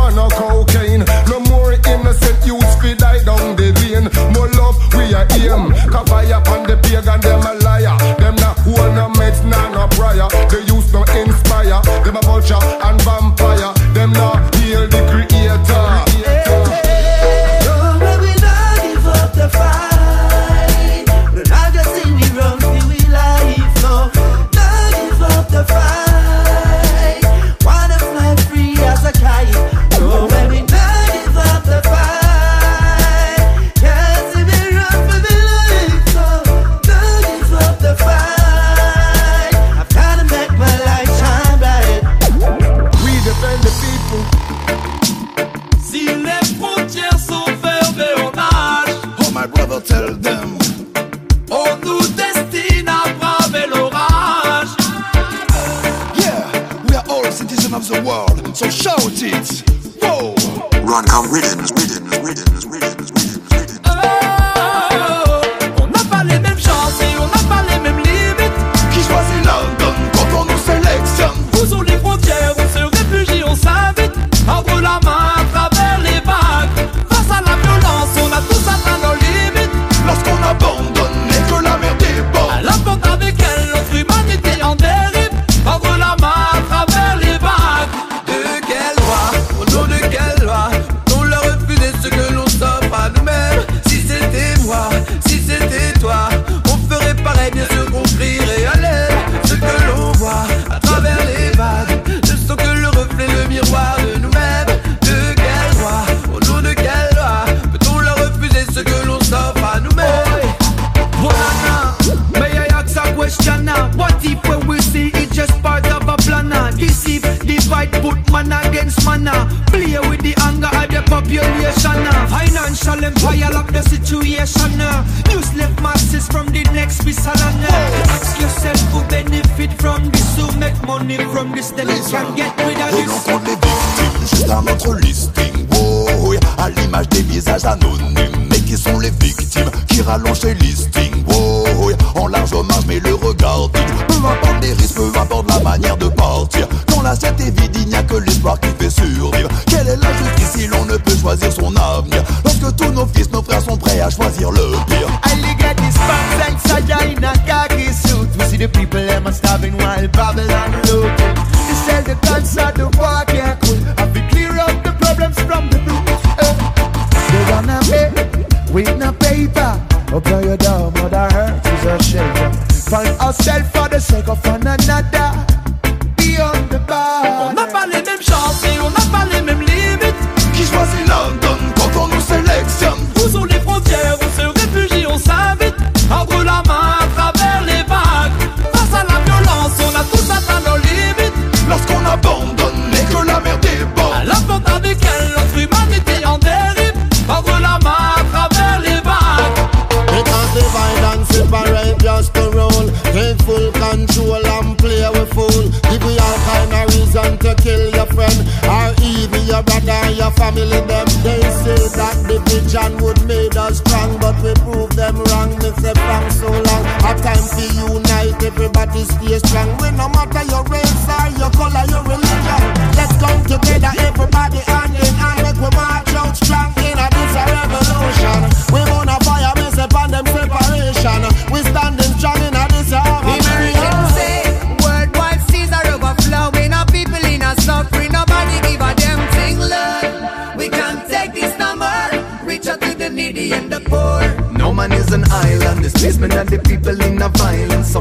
Violence,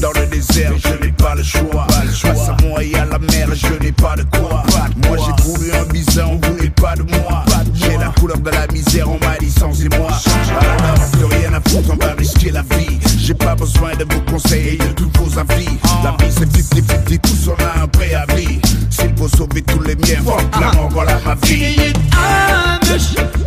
Dans le désert, je n'ai pas le choix. Le choix. À moi et à la mer, je n'ai pas de quoi. De moi j'ai trouvé un bizarre, on voulait pas de moi. J'ai la couleur de la misère, on m'a dit sans et moi. Alors, plus rien à foutre, on va risquer la vie. J'ai pas besoin de vos conseils et de tous vos avis. La vie c'est 50-50, tous on a un préavis facile pour sauver tous les miens. Fuck la ma vie.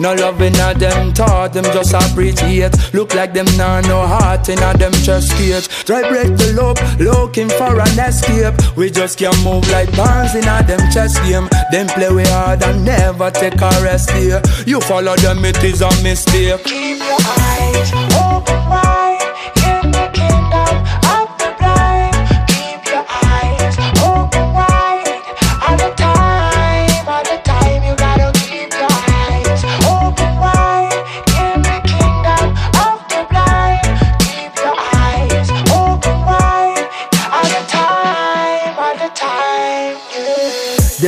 No loving inna them thought, them just appreciate. Look like them nah no heart inna them chest cage. Try break the loop, looking for an escape. We just can't move like bands inna them chest game. Them play way hard and never take a rest here. You follow them, it is a mistake. Keep your eyes.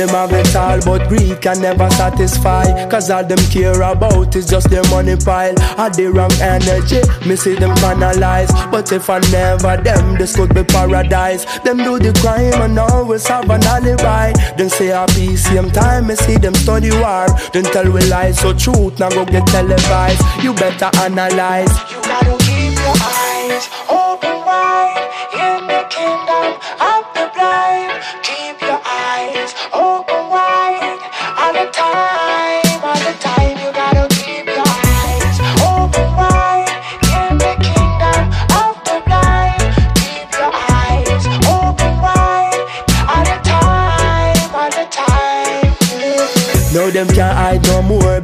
Them have it all, but greed can never satisfy. Cause all them care about is just their money pile. Had the wrong energy, me see them analyze. But if I never them, this could be paradise. Them do the crime and always have an alibi. Then say happy same time, me see them study war. Then tell we lies, so truth now go get televised. You better analyze. You gotta keep your eyes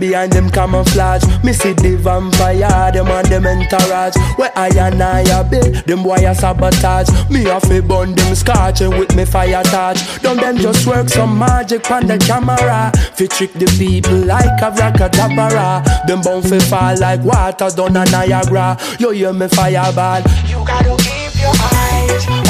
behind them camouflage. Me see the vampire, them and them entourage. Where I and I a be, them boy sabotage. Me a fi burn them scotch and with me fire touch. Don't them just work some magic on the camera. Fi trick the people like a rackatabara. Them bound fi fall like water down a Niagara. You hear me fireball? You gotta keep your eyes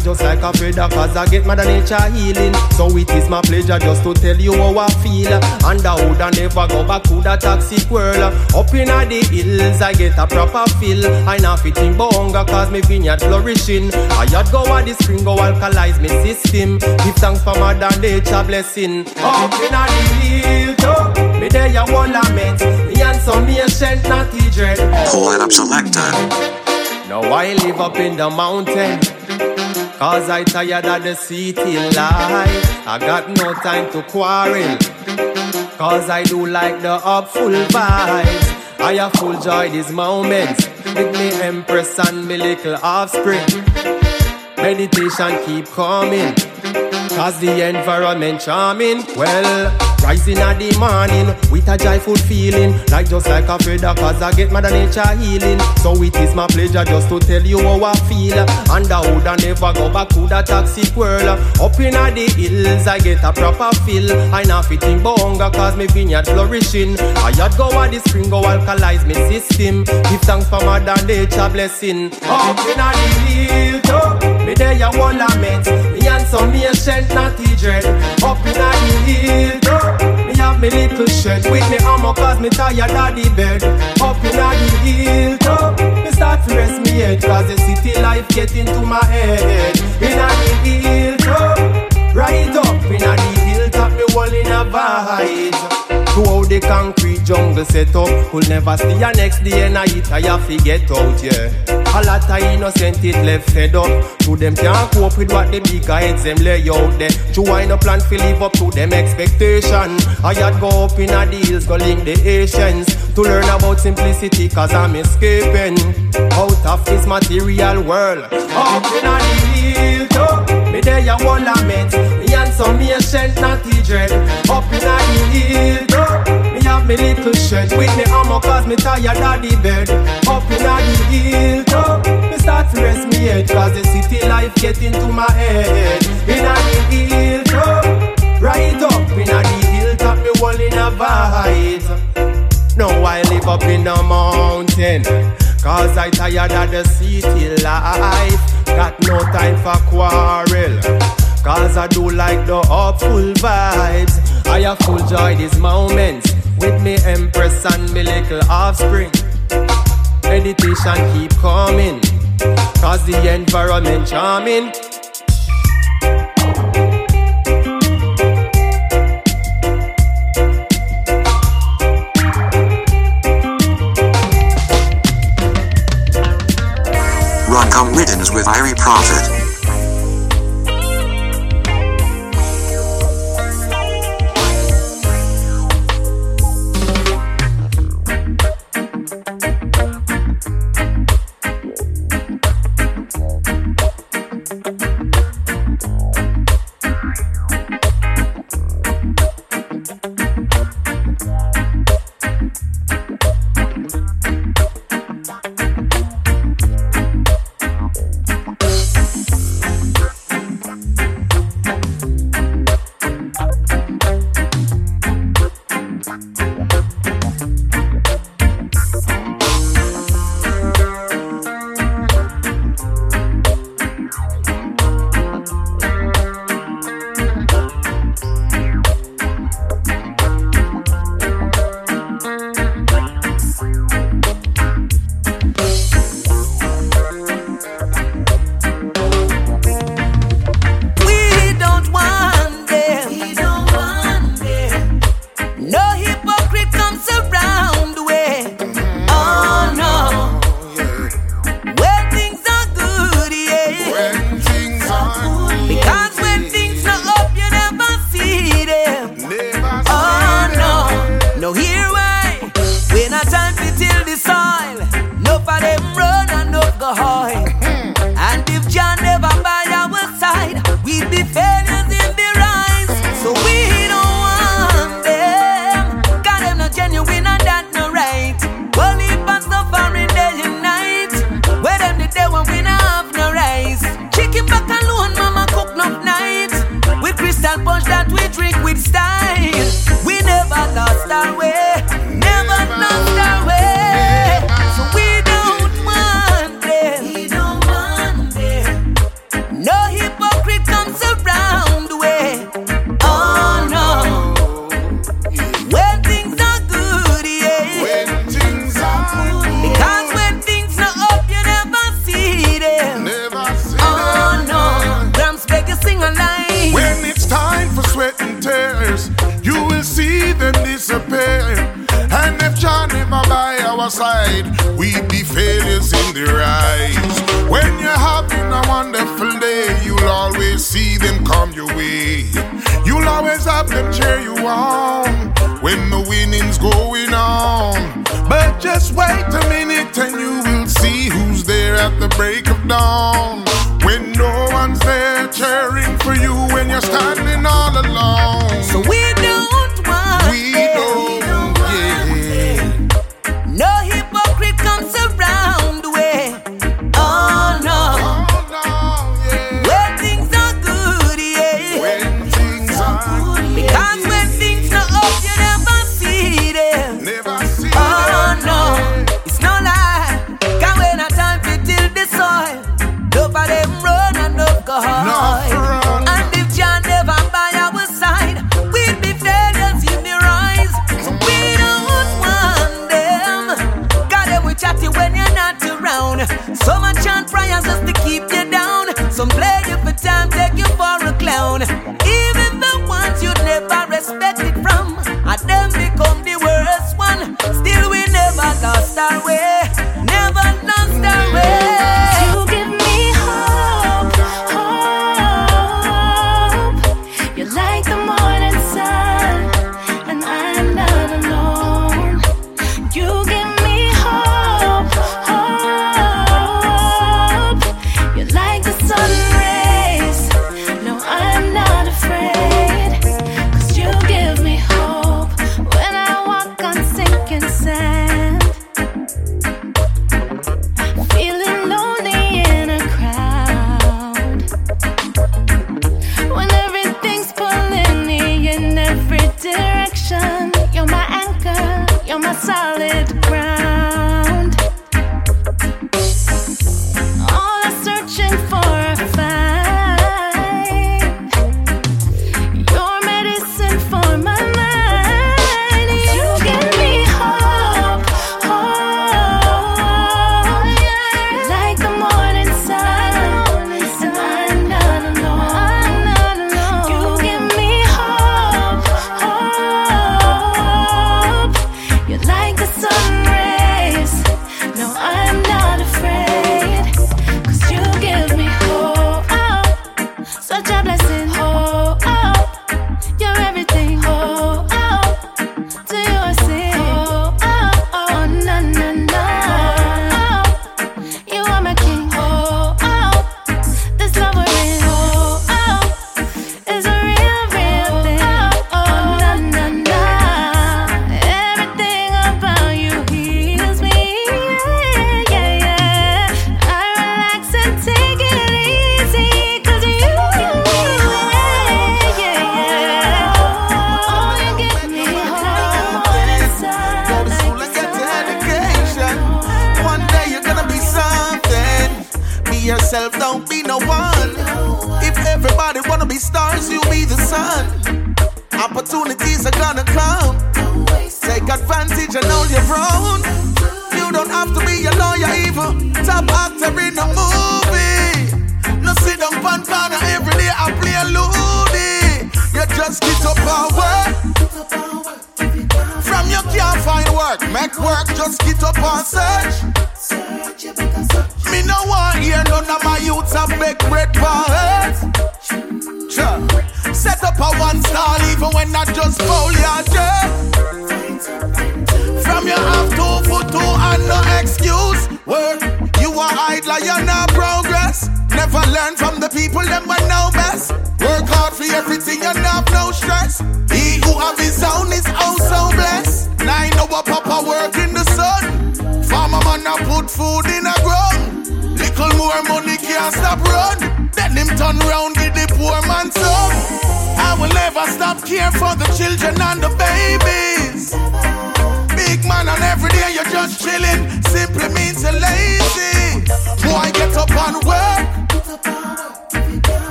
Like just like a feather, cause I get mother nature healing. So it is my pleasure just to tell you how I feel. And I would I never go back to that toxic world. Up in the hills, I get a proper feel. I not fitting bonga cause me vineyard flourishing. I yard go at the spring, go alkalize me system. Give thanks for mother nature blessing. Up in the hill, too. Me there ya wanna met. Me and some ancient natty dread. Pull it up selector. Now I live up in the mountain. Cause I tired of the city life. I got no time to quarrel. Cause I do like the upful vibes. I have full joy these moments. With me empress and me little offspring. Meditation keep coming. Cause the environment charming. Well, rising at the morning with a joyful feeling. Like just like a feather, cause I get mother nature healing. So it is my pleasure just to tell you how I feel. And I would I never go back to that toxic world. Up in the hills, I get a proper feel. I not fitting bonga cause me vineyard flourishing. I yard go at the spring, go alkalize me system. Give thanks for mother nature blessing. Up in the hill, too. Me there ya wanna met Me and some ancient natty dread Up in the hill too. Me have me little shed With me armor cause me tired of the bed Up in the hill too. Me start to rest me head Cause the city life get into my head In the hill too. Right up in the hilltop Me wall in a how the concrete jungle set up. Could never see ya next day and I eat I have to get out, yeah. A lot of innocent it left fed up. To them can't cope with what the bigger heads them lay out there. To wind up plan to live up to them expectation. I had go up in a deals go link the Asians. To learn about simplicity cause I'm escaping. Out of this material world. Up in a deal too Me there ya wanna met Me and some ancient natty dread. Up in a hill too. Me have me little shed. With me armor cause me tired of the bed. Up in a hill too. Me start to rest me head. Cause the city life get into my head. In a hill too. Right up. In a hilltop Me wall in a vibes Now I live up in the mountain. Cause I tired of the city life. Got no time for quarrel. Cause I do like the upful vibes. I have full joy these moments With me empress and me little offspring Meditation keep coming Cause the environment charming Run come riddance with Irie Prophet.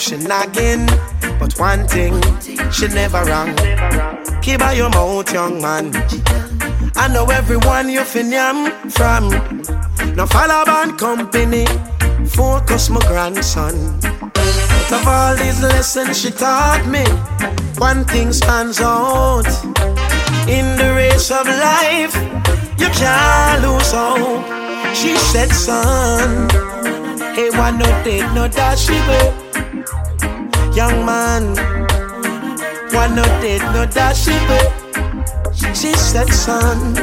She nagging, but one thing she never wrong. Keep by your mouth, young man. I know everyone you fin yam from. No follow band company, focus my grandson. Out of all these lessons she taught me, one thing stands out. In the race of life, you can't lose hope. She said, son, hey, one no did no dash it. Young man, one no did no dash it. She said, son,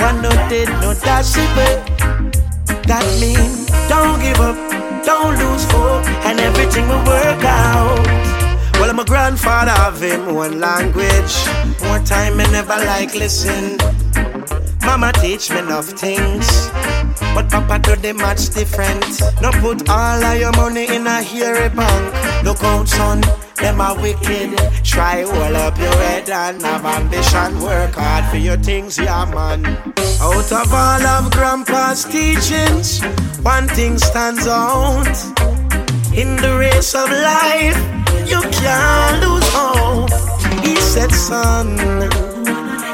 one no did no dash it. That mean, don't give up, don't lose hope, and everything will work out. Well, I'm a grandfather of him one language. More time, I never like listen. Mama teach me enough things. But Papa do the much different. No put all of your money in a hairy bank. Look out, son, them are wicked. Try hold up your head and have ambition. Work hard for your things, yeah, man. Out of all of Grandpa's teachings, one thing stands out. In the race of life, you can't lose hope. He said, son,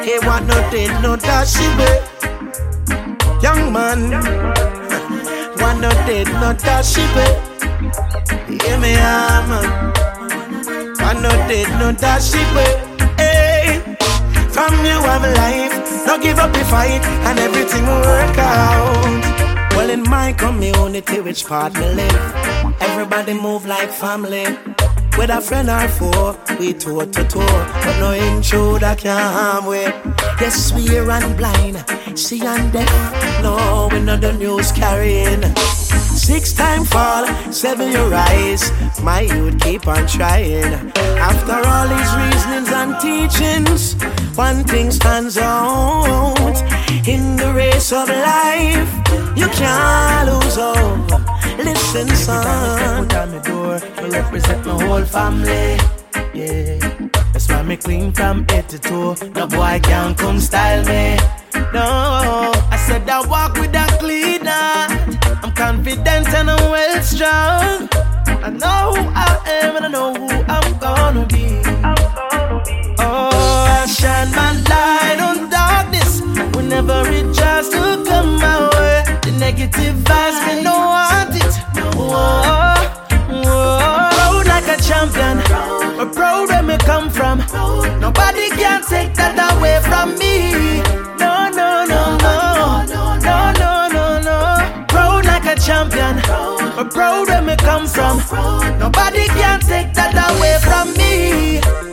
he want no did no dash it. Young man, [laughs] want no did no dash it. Hear me, ah, man. Want no did no dash it. Hey, from you have life, no give up the fight, and everything will work out. Well, in my community, which part me live, everybody move like family. With a friend or four, we toe to toe, but no intruder can harm we. Yes, we and blind, see and deaf. No, we know the news carrying. Six time fall, seven you rise. My youth keep on trying. After all these reasonings and teachings, one thing stands out. In the race of life, you can't lose hope. Listen, son. Put on my door, to represent my whole family. Yeah, that's why me clean from head to toe. No boy can come style me. No, I said I walk with a clean confident and I'm well strong. I know who I am and I know who I'm gonna be. Oh, I shine my light on darkness whenever it tries to come my way. The negative vibes, me no want it. Whoa, whoa. Proud like a champion, but proud where me come from. Nobody can take that away from me. No, champion, but proud where me come from. Nobody can take that away from me.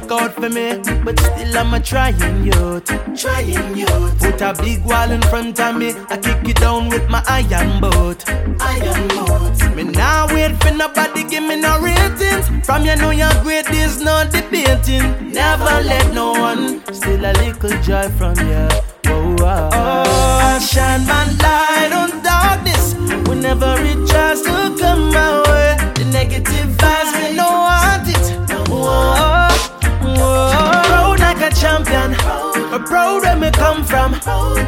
Work out for me, but still I'm a trying youth. Trying youth. Put a big wall in front of me, I kick it down with my iron boat. Iron boat. Me now wait for nobody give me no ratings. From you know you're great, there's no debating. Never let no one steal a little joy from you. Oh, oh, oh, shine my light on darkness whenever it tries to come my way. The negative vibes, Like a champion, proud where me come from.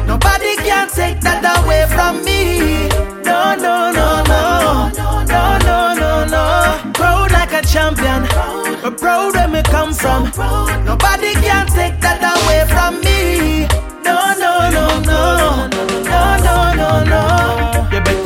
Nobody can take that away from me. No, no, no, no, no, no, no, no. Proud like a champion, but proud where me come from. Nobody can take that away from me. No, no, no,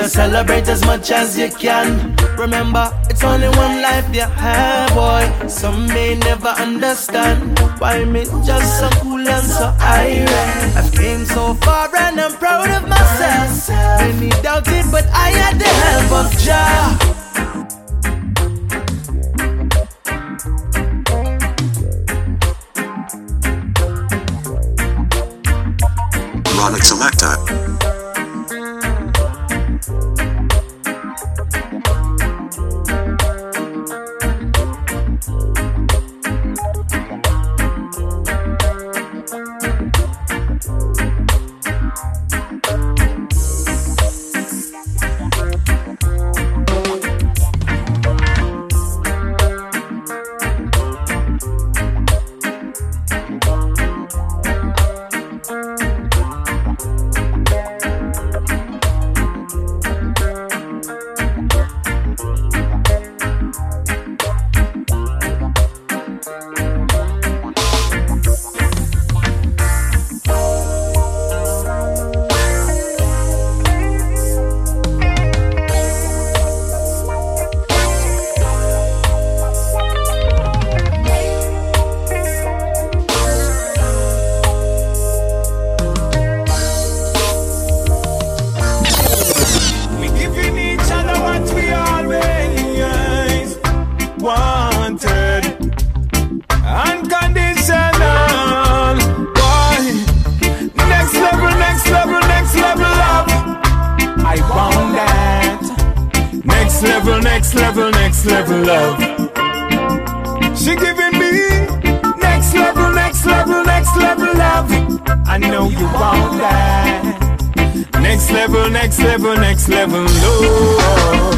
better celebrate as much as you can. Remember, it's only one life you have, boy. Some may never understand why me just so cool and so irate. I've came so far and I'm proud of myself. Many doubted, but I had the help of Jah. Ronic Next level, next level, next level love.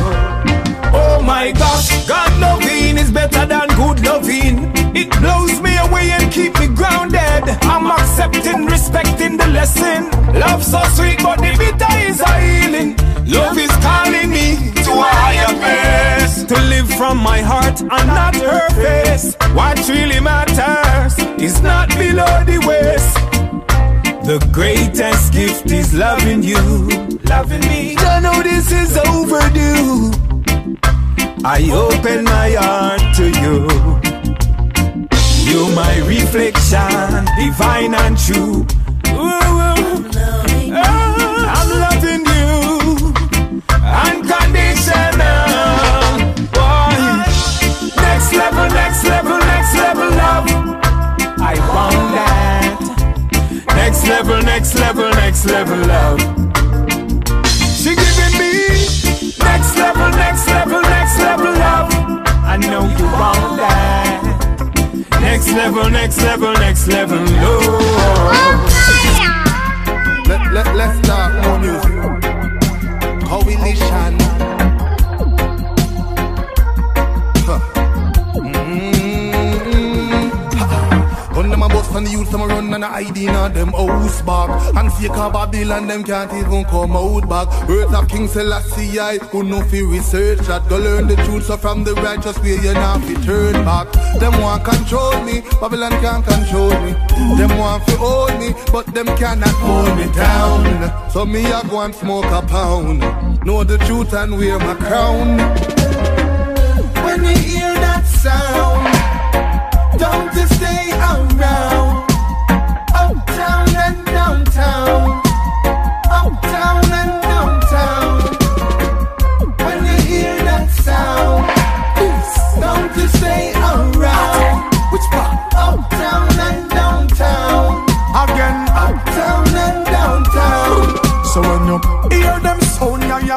Oh my gosh, God loving is better than good loving. It blows me away and keep me grounded. I'm accepting, respecting the lesson. Love so sweet, but the bitter is a healing. Love is calling me to a higher place. To live from my heart and not her face. What really matters is not below the waist. The greatest gift is loving you, loving me. I know this is overdue. I open my heart to you. You my reflection, divine and true. Ooh, ooh. I'm loving you, unconditional. Boy, next level, next level, next level love. I want. Next level, next level, next level love. She giving me next level, next level, next level love. I know you want that. Next level, next level, next level love. Let, let, let's start more music. Coalition. And the youth them a run and a ID in a them house back. And fake a Babylon them can't even come out back. Words of King Selassie I who know fi research that Go learn the truth so from the righteous way you not fi turn back. Them want control me, Babylon can't control me. Them want fi hold me, but them cannot hold me down. So me a go and smoke a pound. Know the truth and wear my crown. When you hear that sound don't you stay around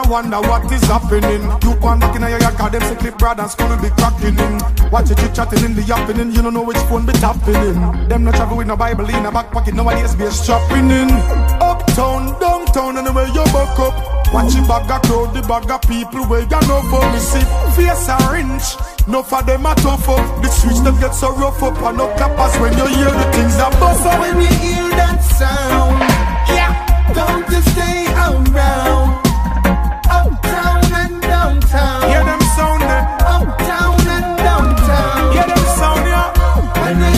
wonder what is happening. You one back in your cause them say clip brother and school will be cracking in. Watch you chit chatting in the happening, you don't know which phone be tapping in. Them not travel with no Bible in a back pocket, nowadays be strapping in. Uptown, downtown, anywhere you buck up. Watch the bag of crowd, the bag of people where you know for me see. Face wrench, no for them a tough up. The streets them get so rough up and no clappers when you hear the things that bust up. when you hear that sound Yeah Don't you stay around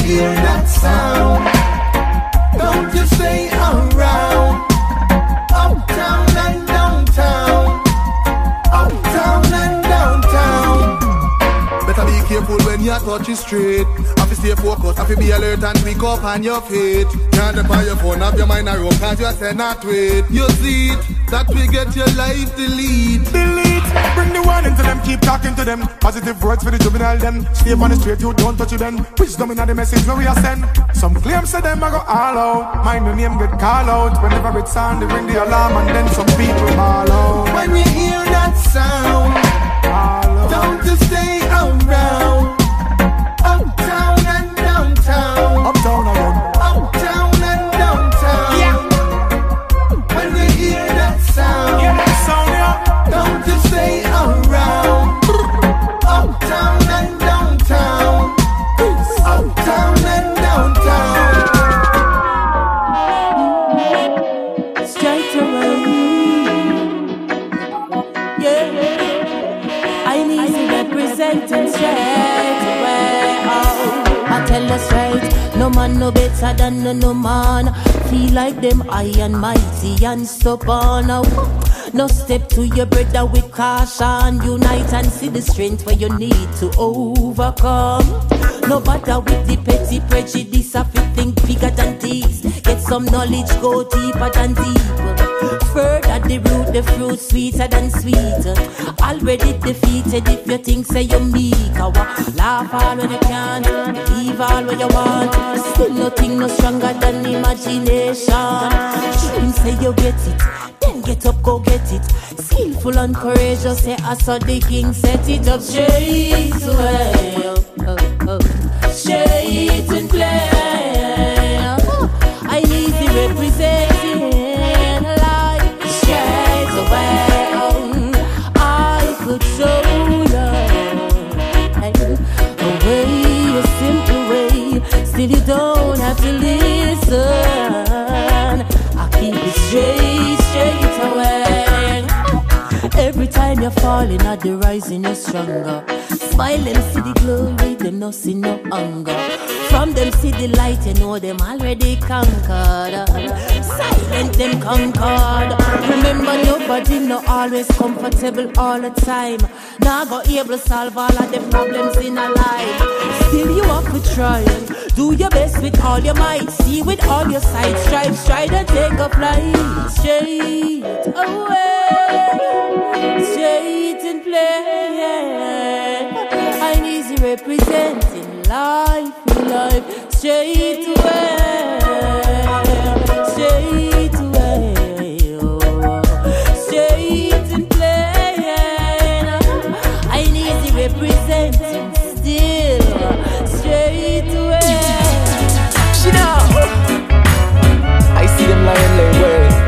hear that sound Don't you stay around Uptown and downtown Uptown and downtown Better be careful when you touch it straight. Have to stay focused, have to be alert and quick up on your feet. Can't depend your phone, have your mind around, cause you say not wait. You see it, that we get your life delete. Delete, bring the warning to them, keep talking to them. Positive words for the juvenile them. Stay on the straight, you don't touch it then. Wisdom in the message where we are send. Some claims say them I go all out. Mind the name get call out. Whenever it's sound, they ring the alarm and then some people ball out. When you hear that sound, don't you stay around. Man no better than no, no man. Feel like them and mighty and stubborn. No step to your brother with caution. Unite and see the strength where you need to overcome. No bother with the petty prejudice of think bigger than these. Get some knowledge, go deeper than deep. Further the root, the fruit sweeter than sweet. Already defeated if you think say you're meek. Laugh all when you can, believe all when you want. Still nothing no stronger than imagination. Dream say you get it, then get up, go get it. Skillful and courageous, say I saw the king set it up straight away. Straight and plain. Listen. Time you're falling at the rising, you're stronger. Them see the glory, them no see no hunger. From them see the light, you know them already conquered. Silent them conquered. Remember nobody no always comfortable all the time. Now go able to solve all of the problems in a life. Still you up to trying. do your best with all your might. See with all your sight, strive, strive and take a flight straight away, straight and play. I need you representing life, life straight away, straight away, straight and plain. I need you representing still straight away. I see them lying way.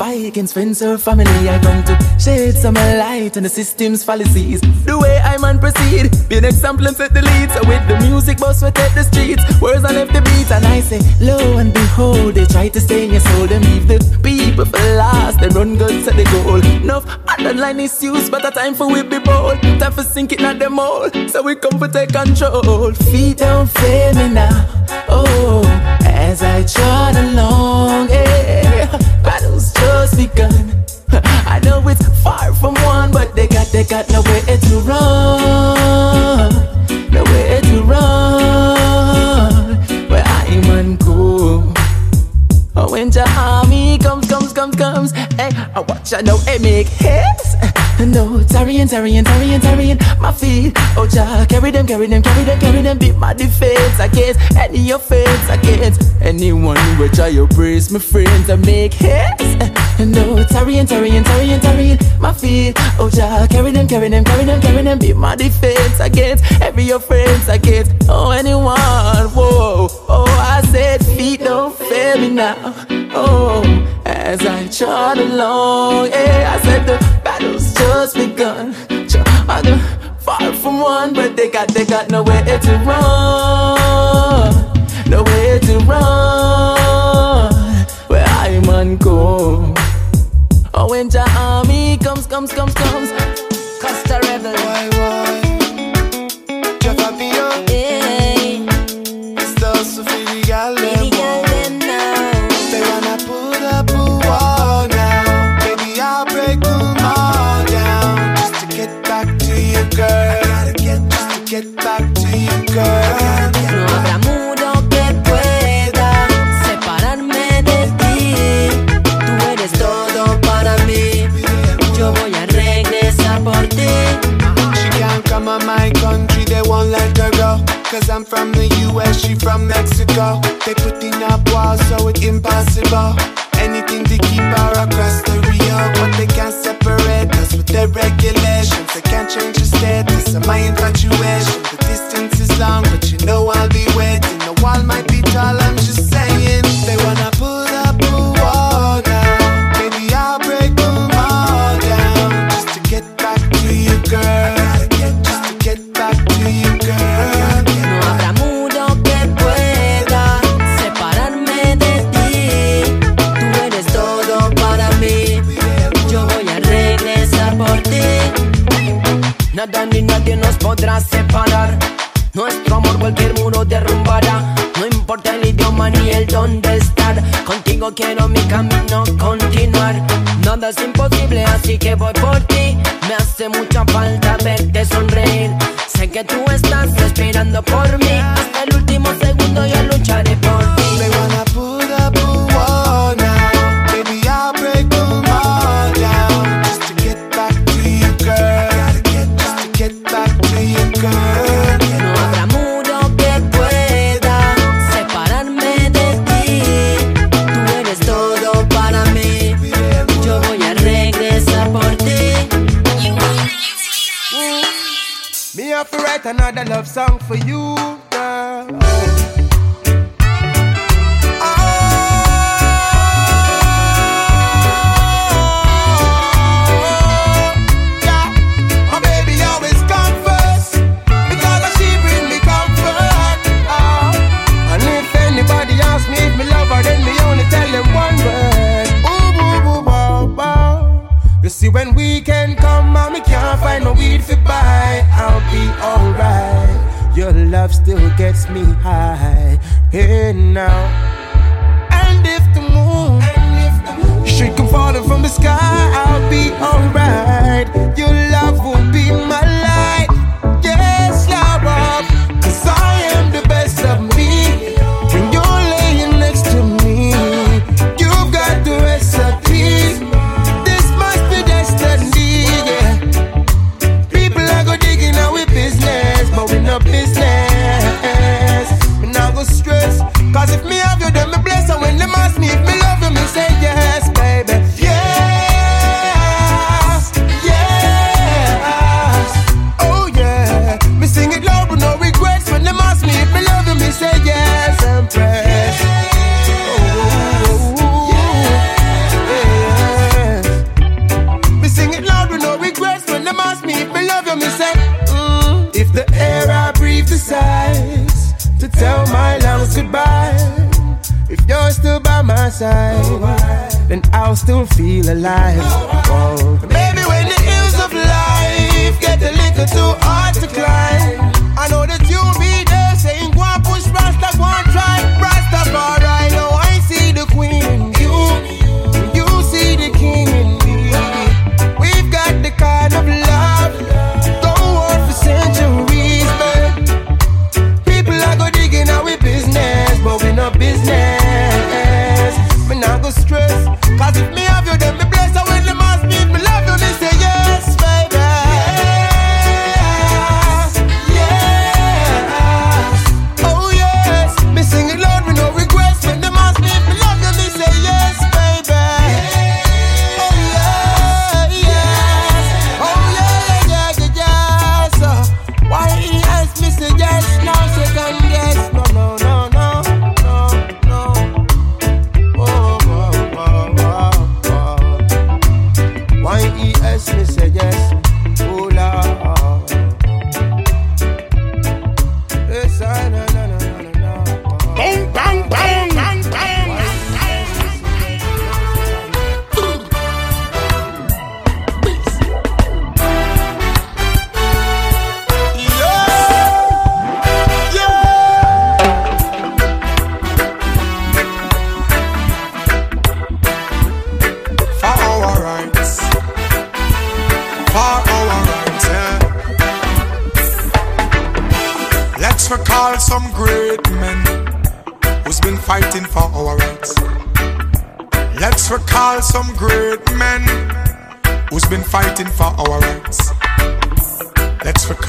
Against friends or family. I come to shed some light on the system's fallacies. The way I man proceed, be an example and set the lead. So with the music, boss, we take the streets. Words I left the beat, and I say, lo and behold, they try to stay in your soul. Them leave the people for last. They run guns at the goal. Enough underline issues, but a time for we be bold. Time for sink it, not them all. So we come for take control. Feet don't fail me now. Oh, as I trot along, yeah. Just begun. [laughs] I know it's far from one, but they got they got nowhere to run, nowhere to run. Where I man go. Oh, when the army comes, comes, comes, comes, hey, I watch, I know it make hits. [laughs] No, tarrying, tarrying, tarrying, tarrying, my feet. Oh, Jah, carry them, carry them, carry them, carry them, Beat my defense against any offense against anyone who try to praise my friends and make hits. [laughs] And no, tarrying, tarrying, tarrying, tarrying, my feet. Oh, Jah, carry them, carry them, carry them, carry them, be my defense against every offense against oh anyone. Whoa, oh, I said feet don't fail me now. Oh, as I trot along, yeah, I said the battle's just begun. I don't- Far from one, but they got they got nowhere to run, nowhere to run. Where I man go. Oh, when the army comes, comes, comes, comes. Costa Rebel. Why, why? Jeff Apio. Still so for the gal them They wanna put up a wall now. Baby, I'll break them all down just to get back to you, girl. I gotta get just to get back to you, girl. Won't let her go. Cause I'm from the US, she from Mexico. They putting up walls, so it's impossible. Anything to keep her across the Rio, but they can't separate us with their regulations. They can't change the status of my infatuation. The distance is long, but you know I'll be waiting. The wall might be tall, I'm just saying. They wanna put up a wall now. Maybe I'll break them all down just to get back to you, girl. Quiero mi camino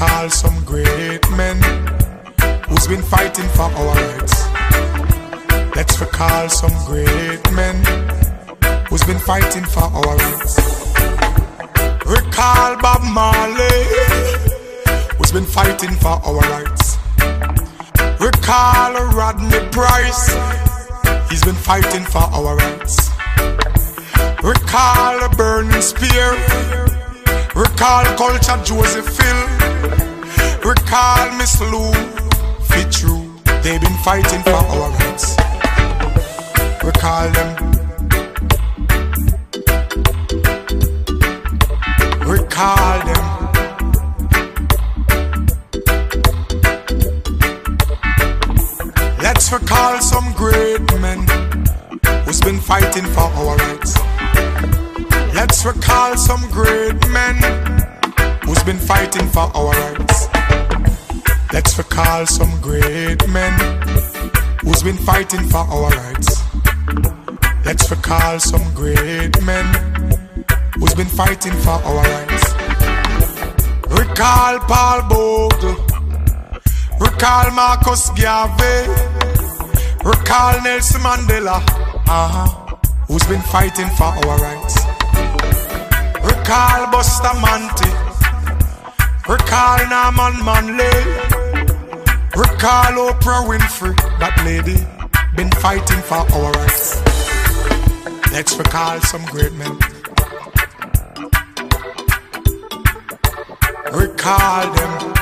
recall some great men who's been fighting for our rights. Let's recall some great men who's been fighting for our rights. Recall Bob Marley, who's been fighting for our rights. Recall Rodney Price, he's been fighting for our rights. Recall Burning Spear, recall Culture Joseph Hill. Recall Miss Lou, fit true. They've been fighting for our rights. Recall them. Recall them. Let's recall some great men who's been fighting for our rights. Let's recall some great men who's been fighting for our rights. Let's recall some great men who's been fighting for our rights. Let's recall some great men who's been fighting for our rights. Recall Paul Bogle, recall Marcus Garvey, recall Nelson Mandela, uh-huh, who's been fighting for our rights. Recall Bustamante, recall Norman Manley. Recall Oprah Winfrey, that lady, been fighting for our rights. Let's recall some great men. Recall them.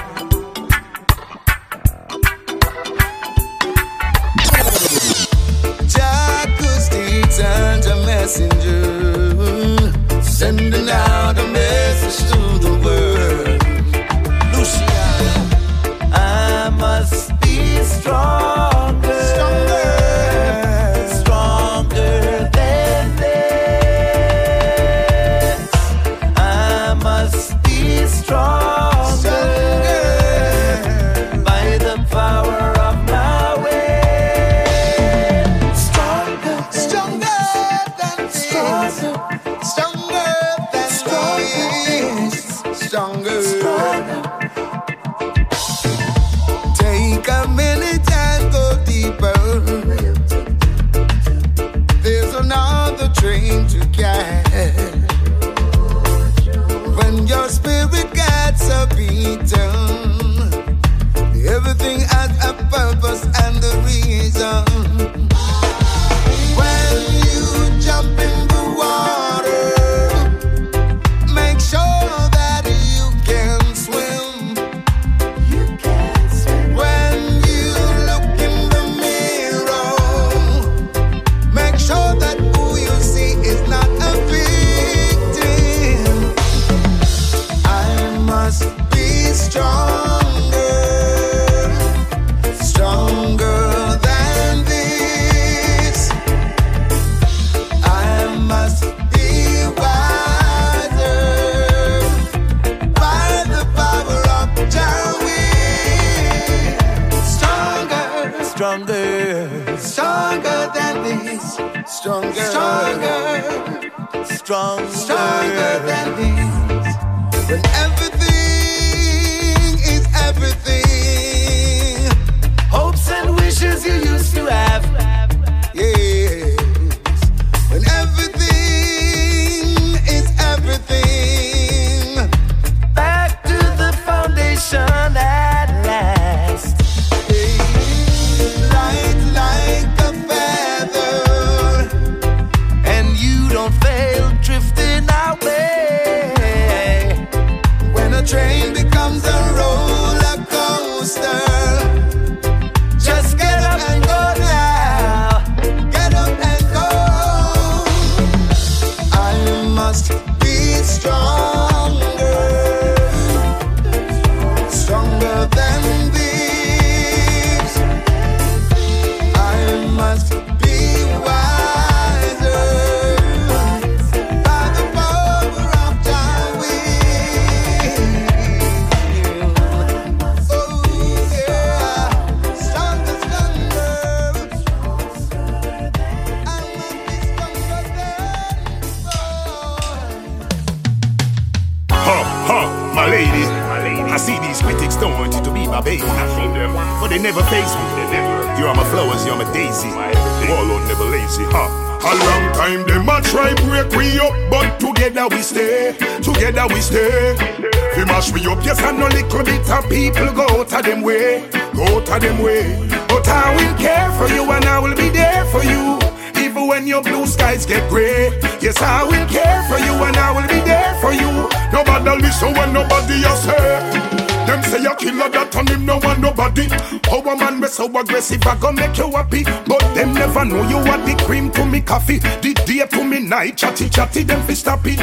aggressive, I go make you happy. But them never know you are the cream to me coffee, the day to me night. Chatty chatty, them fi stop it.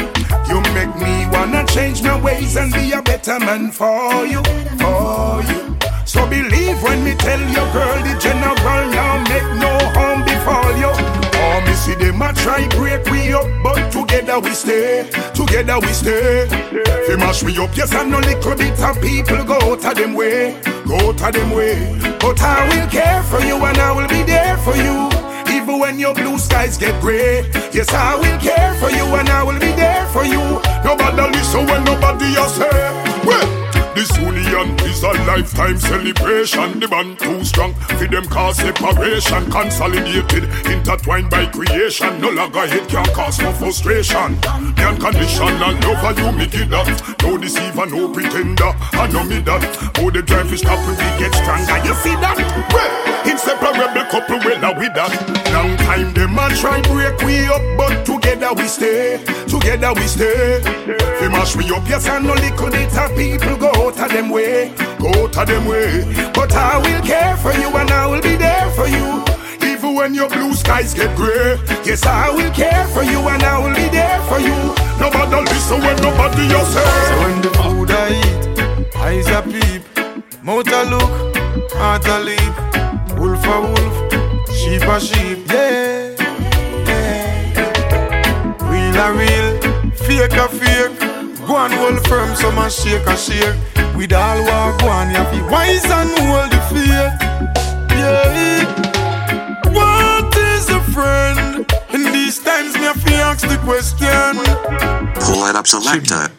You make me wanna change my ways and be a better man for you, for you. So believe when me tell you, girl, the general now make no harm befall you. Oh, me see them a try break we up, but together we stay, together we stay. They mash me up, yes, and no little bit of people go out of them way. Go to them way. But I will care for you and I will be there for you. Even when your blue skies get gray. Yes, I will care for you and I will be there for you. Nobody listen when nobody else say. Well. This union is a lifetime celebration. The band too strong for them cause separation. Consolidated, intertwined by creation. No longer hate can cause no frustration. The unconditional love you make it up. No deceiver, no pretender. I know me that. Oh, the drive is stop we get stronger. You see that? Well, inseparable couple, well, now with that. Long time them a try break we up, but together we stay. Together we stay. They mash we up, yes, and no little bit of people go out of them way, go out of them way. But I will care for you and I will be there for you. Even when your blue skies get grey, yes, I will care for you and I will be there for you. Nobody listen when nobody else. So when the food I eat, eyes a peep, mouth a look, heart a leap, wolf a wolf, sheep a sheep, yeah, yeah. Real a real, fake a fake. Go on hold firm, some a shake a shake. With all war go on, you be wise and hold the faith. Yeah. What is a friend? In these times, me have to ask the question. Pull it up selector.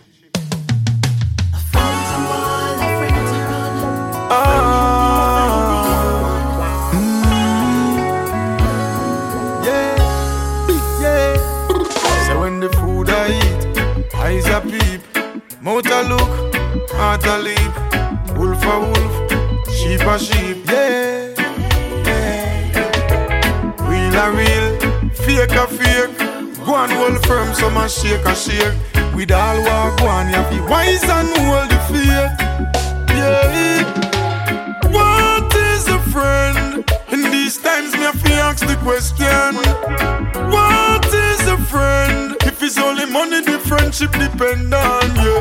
Ah. Mm. Yeah. Yeah. So when the food I eat, eyes a peep, mouth a look, heart a leap, wolf a wolf, sheep a sheep, yeah. A real, fake a fake. Go on hold firm, so a shake a shake. With all war go on, you be wise and hold the faith. Yeah. What is a friend? In these times, me have to ask the question. What is a friend? If it's only money, the friendship depend on you.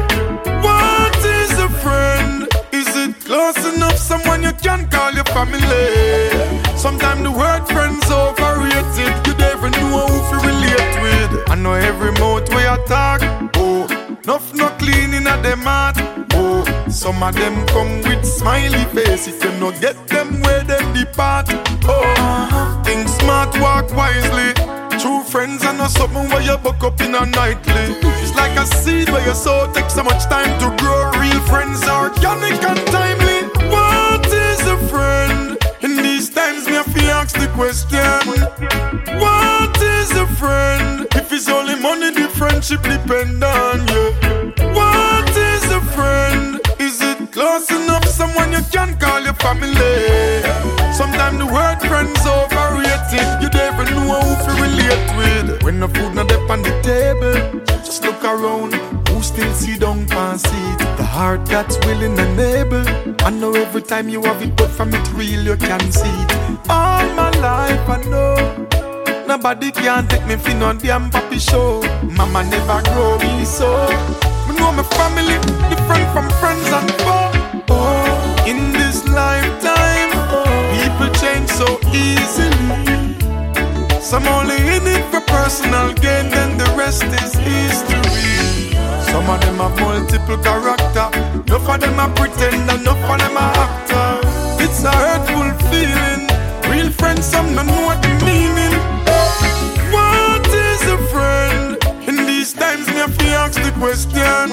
What is a friend? Is it close enough? Someone you can call your family. Sometimes the word friends overrated. You never know who to relate with. I know every mouth we you talk. Oh, enough no cleaning at them heart. Oh, some of them come with smiley face. If you no get them where them depart. Oh, think smart, walk wisely. True friends are not something where you buck up in a nightly. It's like a seed where you sow takes so much time to grow. Real friends are organic and timely. What is a friend? In these times, me have to ask the question. What is a friend? If it's only money, the friendship depend on you. What is a friend? Is it close enough? Someone you can call your family. Sometimes the word friends overrated. You never know who to relate with. When the food not up on the table, just look around. Who still see down pan seat? Heart that's willing and able. I know every time you have it, but from it real you can see it. All my life I know. Nobody can take me for no damn papi show. Mama never grow me so. Me know my family different from friends and foe. Oh, in this lifetime, people change so easily. Some only in it for personal gain, then the rest is history. Some of them have multiple character. Enough of them are pretend, and enough of them are actor. It's a hurtful feeling. Real friends, some don't know what the meaning. What is a friend? In these times, me have to ask the question.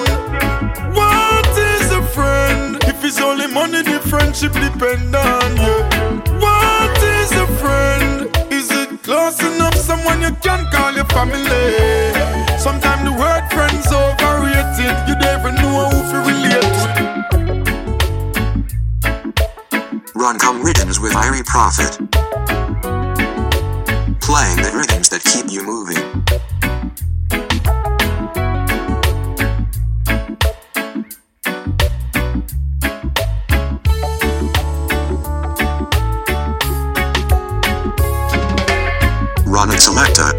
What is a friend? If it's only money, the friendship depend on you. What is a friend? Is it close enough? Someone you can call your family. Sometimes the word friends You never know who to relate. Run come rhythms with Irie Prophet. Playing the rhythms that keep you moving. Selecta.